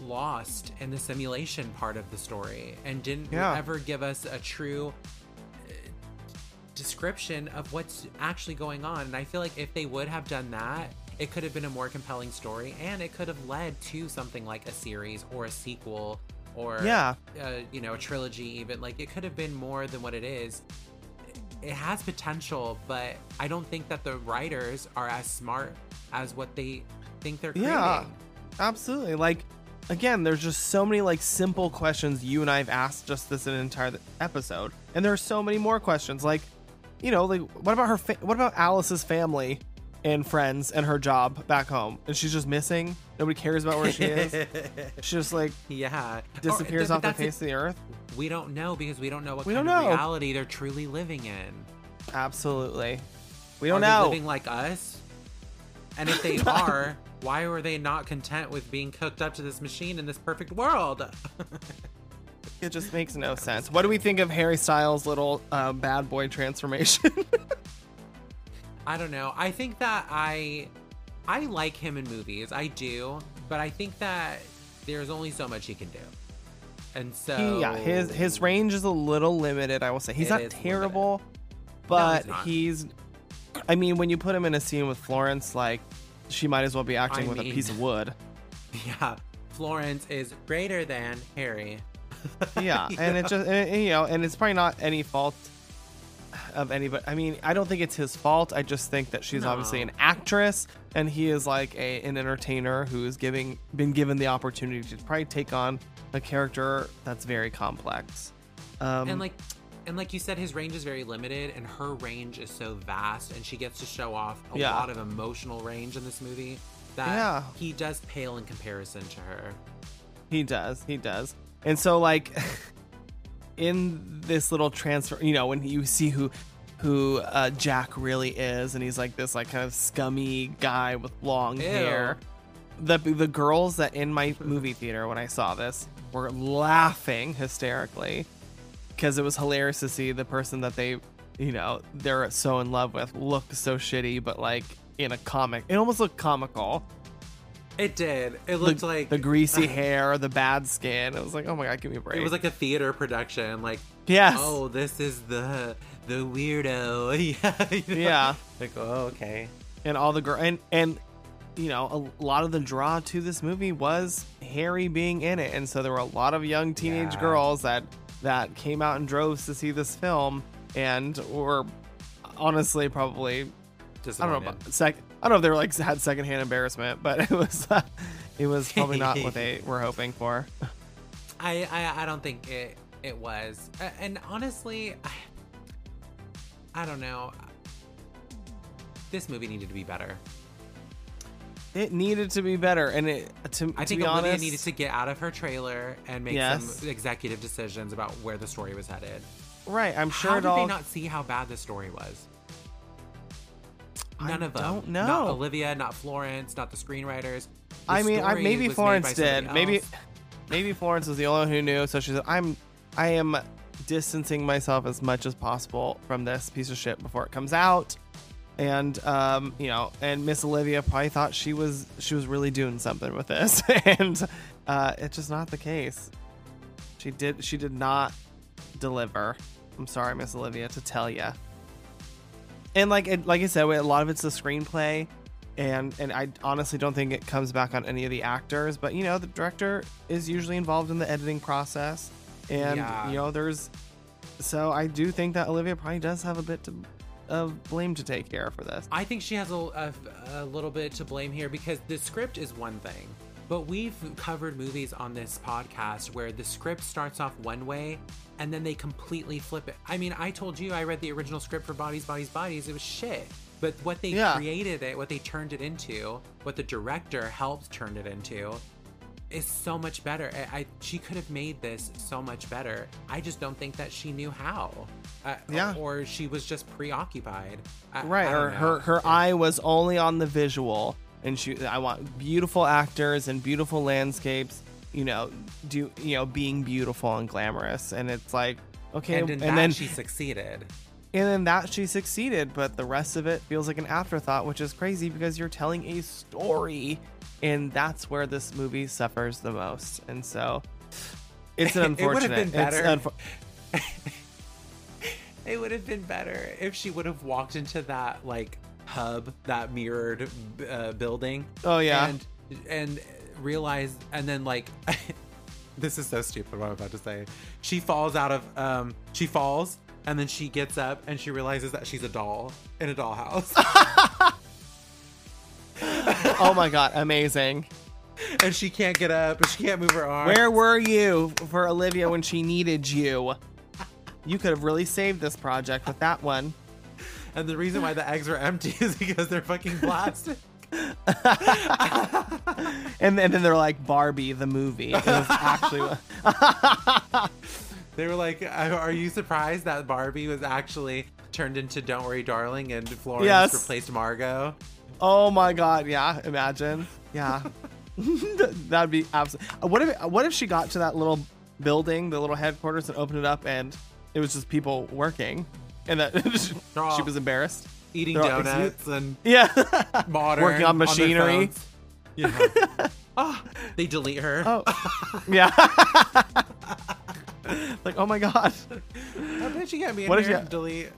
lost in the simulation part of the story and didn't Yeah. ever give us a true description of what's actually going on. And I feel like if they would have done that, it could have been a more compelling story and it could have led to something like a series or a sequel or Yeah. uh, you know a trilogy even like it could have been more than what it is it has potential but i don't think that the writers are as smart as what they think they're creating Yeah. Absolutely. Like again, there's just so many like simple questions you and I have asked just this an entire episode. And there are so many more questions like you know, like what about her fa- what about Alice's family and friends and her job back home? And she's just missing. Nobody cares about where she is. she just like yeah oh, disappears Or- off the face it. of the earth. we don't know because we don't know what We kind of know. reality they're truly living in Absolutely. We don't they know. living like us And if they are, why were they not content with being cooked up to this machine in this perfect world? It just makes no sense. What do we think of Harry Styles' little uh, bad boy transformation? I don't know. I think that I I like him in movies. I do, but I think that there's only so much he can do. And so He- yeah, his his range is a little limited. I will say he's not terrible, but not. he's. I mean, when you put him in a scene with Florence, like she might as well be acting I with a piece of wood. Yeah, Florence is greater than Harry. Yeah, and it just and, you know, and it's probably not any fault of anybody. I mean, I don't think it's his fault. I just think that she's obviously an actress, and he is like a an entertainer who is giving been given the opportunity to probably take on a character that's very complex. Um, and like and like you said his range is very limited and her range is so vast and she gets to show off a Yeah. lot of emotional range in this movie that Yeah. he does pale in comparison to her. He does. He does. And so like in this little transfer, you know, when you see who who uh, Jack really is, and he's like this like kind of scummy guy with long Ew. hair. The the girls that in my movie theater when I saw this were laughing hysterically because it was hilarious to see the person that they, you know, they're so in love with look so shitty, but like in a comic, it almost looked comical It did. It looked the, like the greasy hair, the bad skin. It was like, oh my god, give me a break. it was like a theater production. Like, Yes. oh, this is the the weirdo. yeah, you know? yeah, Like, oh, okay. and all the girl and and you know a lot of the draw to this movie was Harry being in it, and so there were a lot of young teenage Yeah. girls that that came out in droves to see this film, and were honestly probably just I don't know about sec. I don't know if they were like had secondhand embarrassment, but it was uh, it was probably not what they were hoping for. I, I I don't think it it was. And honestly, I, I don't know. This movie needed to be better. It needed to be better, and it to, I to think be Olivia honest, needed to get out of her trailer and make Yes. some executive decisions about where the story was headed. right. I'm sure how it did all. they not see how bad the story was? I None of them. don't know. Not. Olivia, not Florence, not the screenwriters. The I mean, I, maybe Florence did. Maybe, maybe Florence was the only one who knew. So she said, "I'm, I am distancing myself as much as possible from this piece of shit before it comes out." And um, you know, and Miss Olivia probably thought she was she was really doing something with this, and uh, it's just not the case. She did she did not deliver. I'm sorry, Miss Olivia, to tell you. And like it, like I said, a lot of it's the screenplay, and and I honestly don't think it comes back on any of the actors. But you know, the director is usually involved in the editing process, and Yeah. you know, there's. So I do think that Olivia probably does have a bit to, of blame to take care for this. I think she has a, a, a little bit to blame here because the script is one thing, but we've covered movies on this podcast where the script starts off one way and then they completely flip it. I mean, I told you I read the original script for Bodies, Bodies, Bodies. It was shit. But what they Yeah. created it, what they turned it into, what the director helped turn it into, is so much better. I, I she could have made this so much better. I just don't think that she knew how. Uh, Yeah. Or she was just preoccupied. I- right or her her eye was only on the visual and she i want beautiful actors and beautiful landscapes you know do you know being beautiful and glamorous and it's like okay and that then she succeeded. and then that she succeeded but the rest of it feels like an afterthought which is crazy because you're telling a story and that's where this movie suffers the most and so it's an unfortunate. It would have been it's better. unfo- It would have been better if she would have walked into that like hub, that mirrored uh, building. Oh, yeah. and and realized, and then like. This is so stupid what I'm about to say. She falls out of um she falls and then she gets up and she realizes that she's a doll in a dollhouse. oh my god amazing and she can't get up and she can't move her arm. Where were you for Olivia when she needed you? You could have really saved this project with that one. And the reason why the eggs are empty is because they're fucking plastic. And, and then they're like Barbie the movie. It was actually They were like, "Are you surprised that Barbie was actually turned into Don't Worry, Darling, and Florence Yes. replaced Margot?" Oh my god, yeah, imagine. Yeah. That'd be absolutely. What if what if she got to that little building, the little headquarters and opened it up and it was just people working and that she was embarrassed. Eating They're all- donuts and Yeah. modern Working on machinery. phones. yeah. oh, they delete her. Oh. yeah. like, oh my god. I bet she can't be in What if here you- and delete.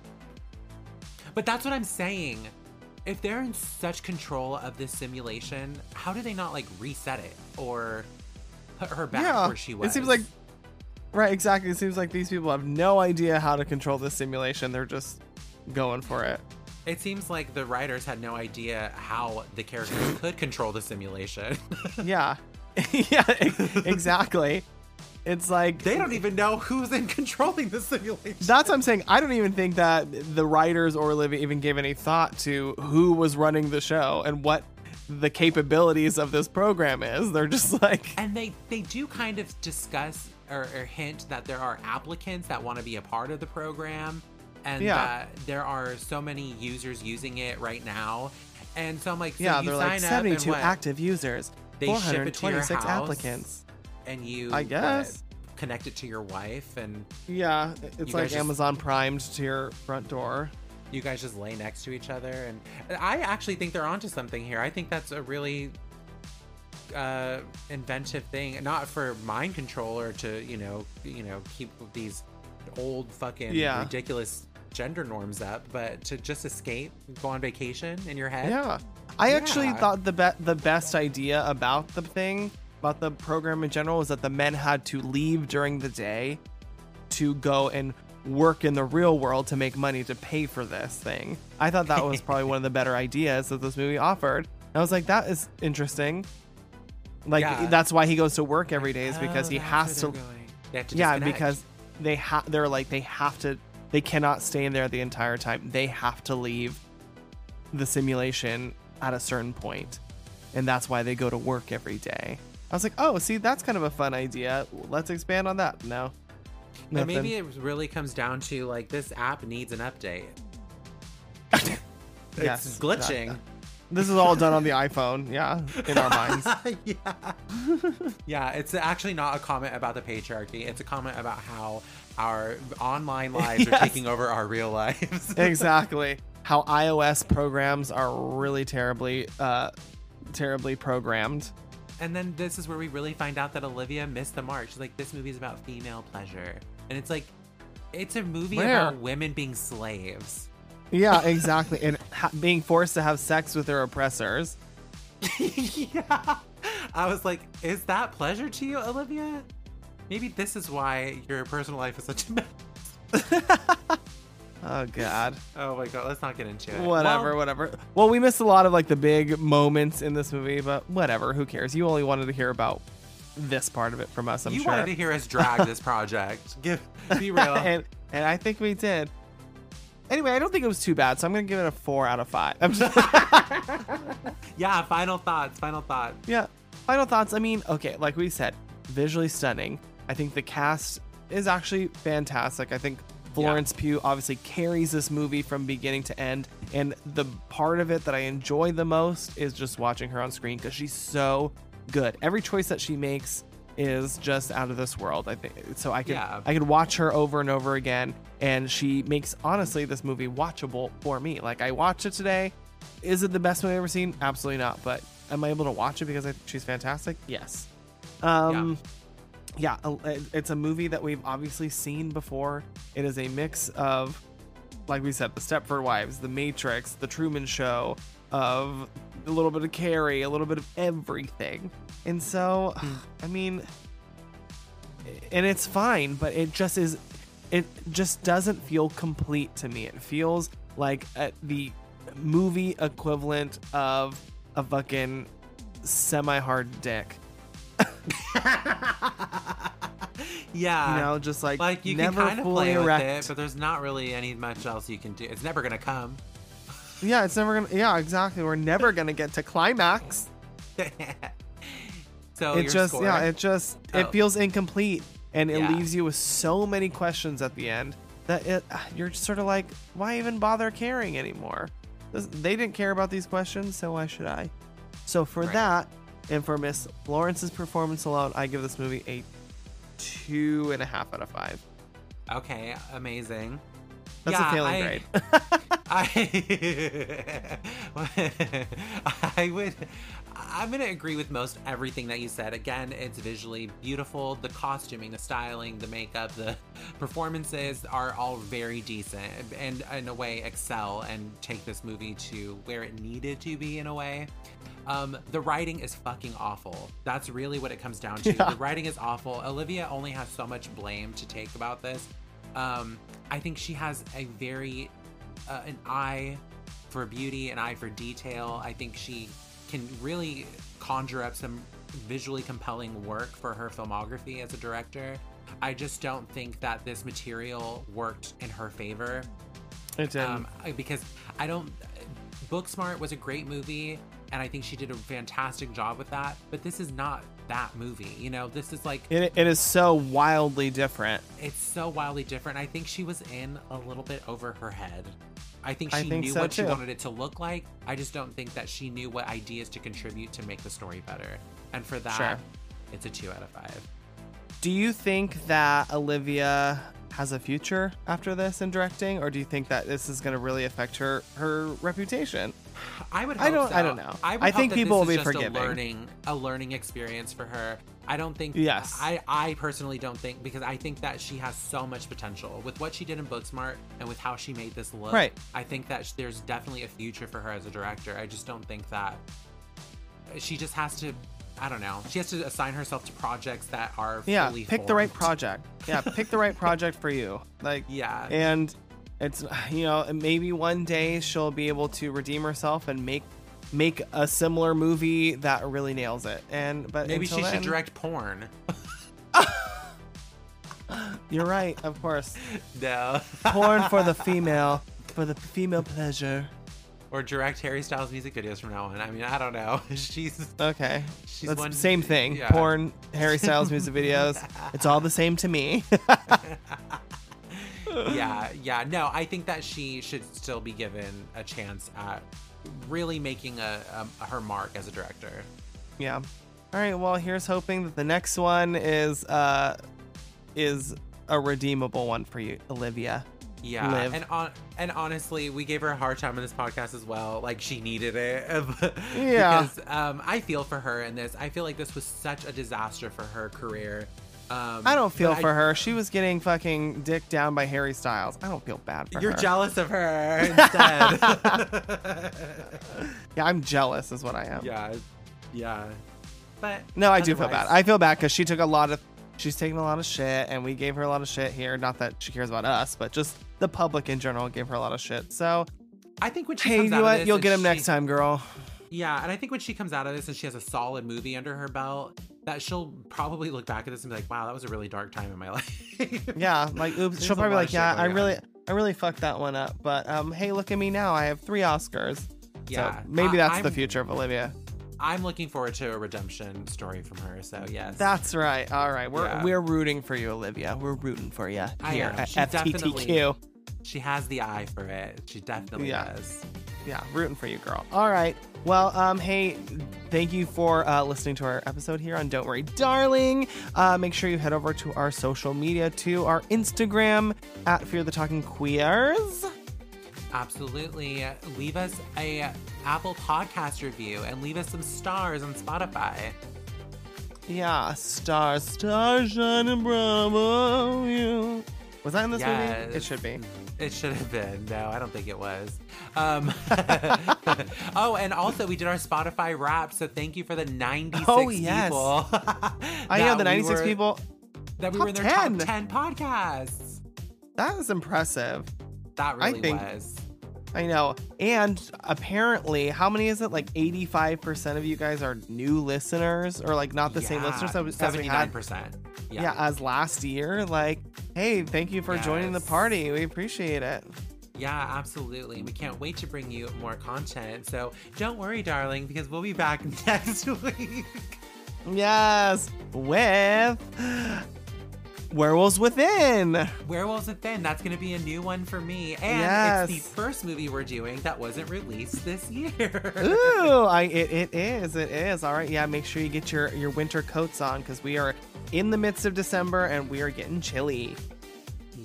But that's what I'm saying. If they're in such control of this simulation, how do they not like reset it or put her back yeah. where she was? It seems like Right, exactly. It seems like these people have no idea how to control this simulation. They're just going for it. it seems like the writers had no idea how the characters could control the simulation. Yeah. yeah, exactly. It's like they don't even know who's in controlling the simulation. That's what I'm saying. I don't even think that the writers or Olivia even gave any thought to who was running the show and what the capabilities of this program is. They're just like, And they they do kind of discuss or, or hint that there are applicants that want to be a part of the program, and Yeah. there are so many users using it right now. And so I'm like, so yeah, they're like 72 72 and active users, They ship it to your 426 house? applicants. and you I guess. connect it to your wife, and Yeah, it's like just- Amazon primed to your front door. you guys just lay next to each other. And I actually think they're onto something here. I think that's a really uh, inventive thing, not for mind control or to you know you know keep these old fucking Yeah. ridiculous gender norms up, but to just escape, go on vacation in your head. Yeah. I actually thought the be- the best idea about the thing, about the program in general, was that the men had to leave during the day to go and work in the real world to make money to pay for this thing. I thought that was probably one of the better ideas that this movie offered. I was like, that is interesting. Like Yeah. that's why he goes to work every day is oh, because Oh, he has to they're going. They have to yeah because they have they're like they have to they cannot stay in there the entire time they have to leave the simulation at a certain point and that's why they go to work every day i was like oh see that's kind of a fun idea let's expand on that no Nothing. maybe it really comes down to like this app needs an update. it's Yes, glitching. that- this is all done on the iphone yeah in our minds yeah. yeah, it's actually not a comment about the patriarchy. It's a comment about how our online lives are taking over our real lives. exactly how ios programs are really terribly uh terribly programmed and then this is where we really find out that Olivia missed the mark. She's like, this movie is about female pleasure. And it's like, it's a movie Where? about women being slaves. Yeah, exactly. and ha- being forced to have sex with their oppressors. yeah. I was like, is that pleasure to you, Olivia? Maybe this is why your personal life is such a mess. Oh god. Oh my god, let's not get into it. Whatever, Well, whatever. Well, we missed a lot of like the big moments in this movie, but whatever. Who cares? You only wanted to hear about this part of it from us. I'm you sure. You wanted to hear us drag this project. Give, be real. and and I think we did. Anyway, I don't think it was too bad, so I'm gonna give it a four out of five. Yeah, final thoughts. Final thoughts. yeah. Final thoughts. I mean, okay, like we said, visually stunning. I think the cast is actually fantastic. I think Florence Pugh obviously carries this movie from beginning to end, and the part of it that I enjoy the most is just watching her on screen because she's so good. Every choice that she makes is just out of this world. I think so. I could Yeah. I could watch her over and over again, and she makes honestly this movie watchable for me. Like I watched it today. Is it the best movie I've ever seen? Absolutely not. But am I able to watch it because I think she's fantastic? Yes. Um, yeah, it- it's a movie that we've obviously seen before. It is a mix of, like we said, the Stepford Wives, The Matrix, The Truman Show, of a little bit of Carrie, a little bit of everything. And so, I mean, and it's fine, but it just is, it just doesn't feel complete to me. It feels like uh the movie equivalent of a fucking semi hard dick. Yeah. You know, just like, like you never can kind of fully play with it, but there's not really any much else you can do. It's never gonna come. Yeah, it's never gonna. Yeah, exactly. We're never gonna get to climax. so it just, score? yeah, it just, Oh. it feels incomplete, and it Yeah. leaves you with so many questions at the end that it, you're sort of like, why even bother caring anymore? This- They didn't care about these questions, so why should I? So for Right. that, and for Miss Florence's performance alone, I give this movie a two and a half out of five. Okay, amazing. That's Yeah, a failing I- grade. I I would I'm gonna agree with most everything that you said. Again, it's visually beautiful. The costuming, the styling, the makeup, the performances are all very decent and in a way excel and take this movie to where it needed to be in a way. Um, the writing is fucking awful. That's really what it comes down to. Yeah. The writing is awful. Olivia only has so much blame to take about this. Um, I think she has a very uh, an eye for beauty, an eye for detail. I think she can really conjure up some visually compelling work for her filmography as a director. I just don't think that this material worked in her favor It didn't. um, because I don't. Booksmart was a great movie, and I think she did a fantastic job with that. But this is not that movie. You know, this is like it, it is so wildly different. it's so wildly different. I think she was in a little bit over her head. I think she I think knew so, what she wanted it to look like. I just don't think that she knew what ideas to contribute to make the story better. And for that, Sure. it's a two out of five. Do you think that Olivia has a future after this in directing, or do you think that this is going to really affect her her reputation? I would. I don't- So. I don't know. I, would I think people this will is be forgiving. A learning, a learning experience for her. I don't think. Yes. I, I personally don't think because I think that she has so much potential with what she did in Booksmart and with how she made this look. Right. I think that there's definitely a future for her as a director. I just don't think that she just has to. I don't know. She has to assign herself to projects that are Yeah, pick the right project. Yeah, pick the right project for you. Like Yeah. and it's you know maybe one day she'll be able to redeem herself and make make a similar movie that really nails it. And but Maybe she should direct porn. You're right, of course. no. Porn for the female, for the female pleasure. or direct Harry Styles music videos from now on. I mean, I don't know. She's Okay, She's that's one- same thing. yeah. Porn, Harry Styles music videos. It's all the same to me. Yeah, yeah. No, I think that she should still be given a chance at really making a, a her mark as a director. yeah. All right. Well, here's hoping that the next one is uh is a redeemable one for you, Olivia. Yeah, Live. and on and honestly, we gave her a hard time in this podcast as well. Like she needed it. Yeah. because um, I feel for her in this. I feel like this was such a disaster for her career. Um, I don't feel but I- for her. She was getting fucking dick down by Harry Styles. I don't feel bad for You're her. jealous of her instead. Yeah, I'm jealous, is what I am. yeah, yeah. But No, I do feel bad. I feel bad because she took a lot of. She's taking a lot of shit, and we gave her a lot of shit here. Not that she cares about us, but just the public in general gave her a lot of shit. So, I think when she hey, comes you out what? You'll get him she- next time, girl. Yeah, and I think when she comes out of this and she has a solid movie under her belt, that she'll probably look back at this and be like, "Wow, that was a really dark time in my life." Yeah, like oops. There's She'll probably be like, yeah, I really, on. I really fucked that one up. But um, hey, look at me now. I have three Oscars. Yeah, so maybe that's the I'm- future of Olivia. I'm looking forward to a redemption story from her. So yes, That's right. All right, we're Yeah. we're rooting for you, Olivia. We're rooting for you I here at She FTTQ. she has the eye for it. She definitely Yeah. does. Yeah, rooting for you, girl. All right. Well, um, hey, thank you for uh, listening to our episode here on Don't Worry, Darling. Uh, make sure you head over to our social media, to our Instagram at Fear the Talking Queers. Absolutely. Leave us a Apple Podcast review and leave us some stars on Spotify. Yeah, stars, stars shining bravo you. Was that in this Yes. movie? It should be. It should have been. No, I don't think it was. Um, oh, and also we did our Spotify wrap, so thank you for the 96 Oh, yes. people. I know the we 96 were- people. that we top were in their 10. top 10 podcasts. That is impressive. That I really think- was. I know. And apparently, how many is it? Like 85% of you guys are new listeners or like not the same Yeah, listeners as, as we had 79%. yeah. Yeah. as last year. Like, hey, thank you for joining the party. We appreciate it. Yeah, absolutely. We can't wait to bring you more content. So don't worry, darling, because we'll be back next week. Yes, with Werewolves Within. Werewolves Within. That's going to be a new one for me. And Yes. it's the first movie we're doing that wasn't released this year. Ooh, I it, it is. It is. All right. Yeah, make sure you get your your winter coats on cuz we are in the midst of December and we are getting chilly.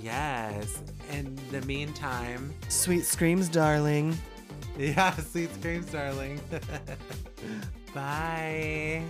yes. In the meantime, Sweet screams, darling. yeah, sweet screams, darling. Bye.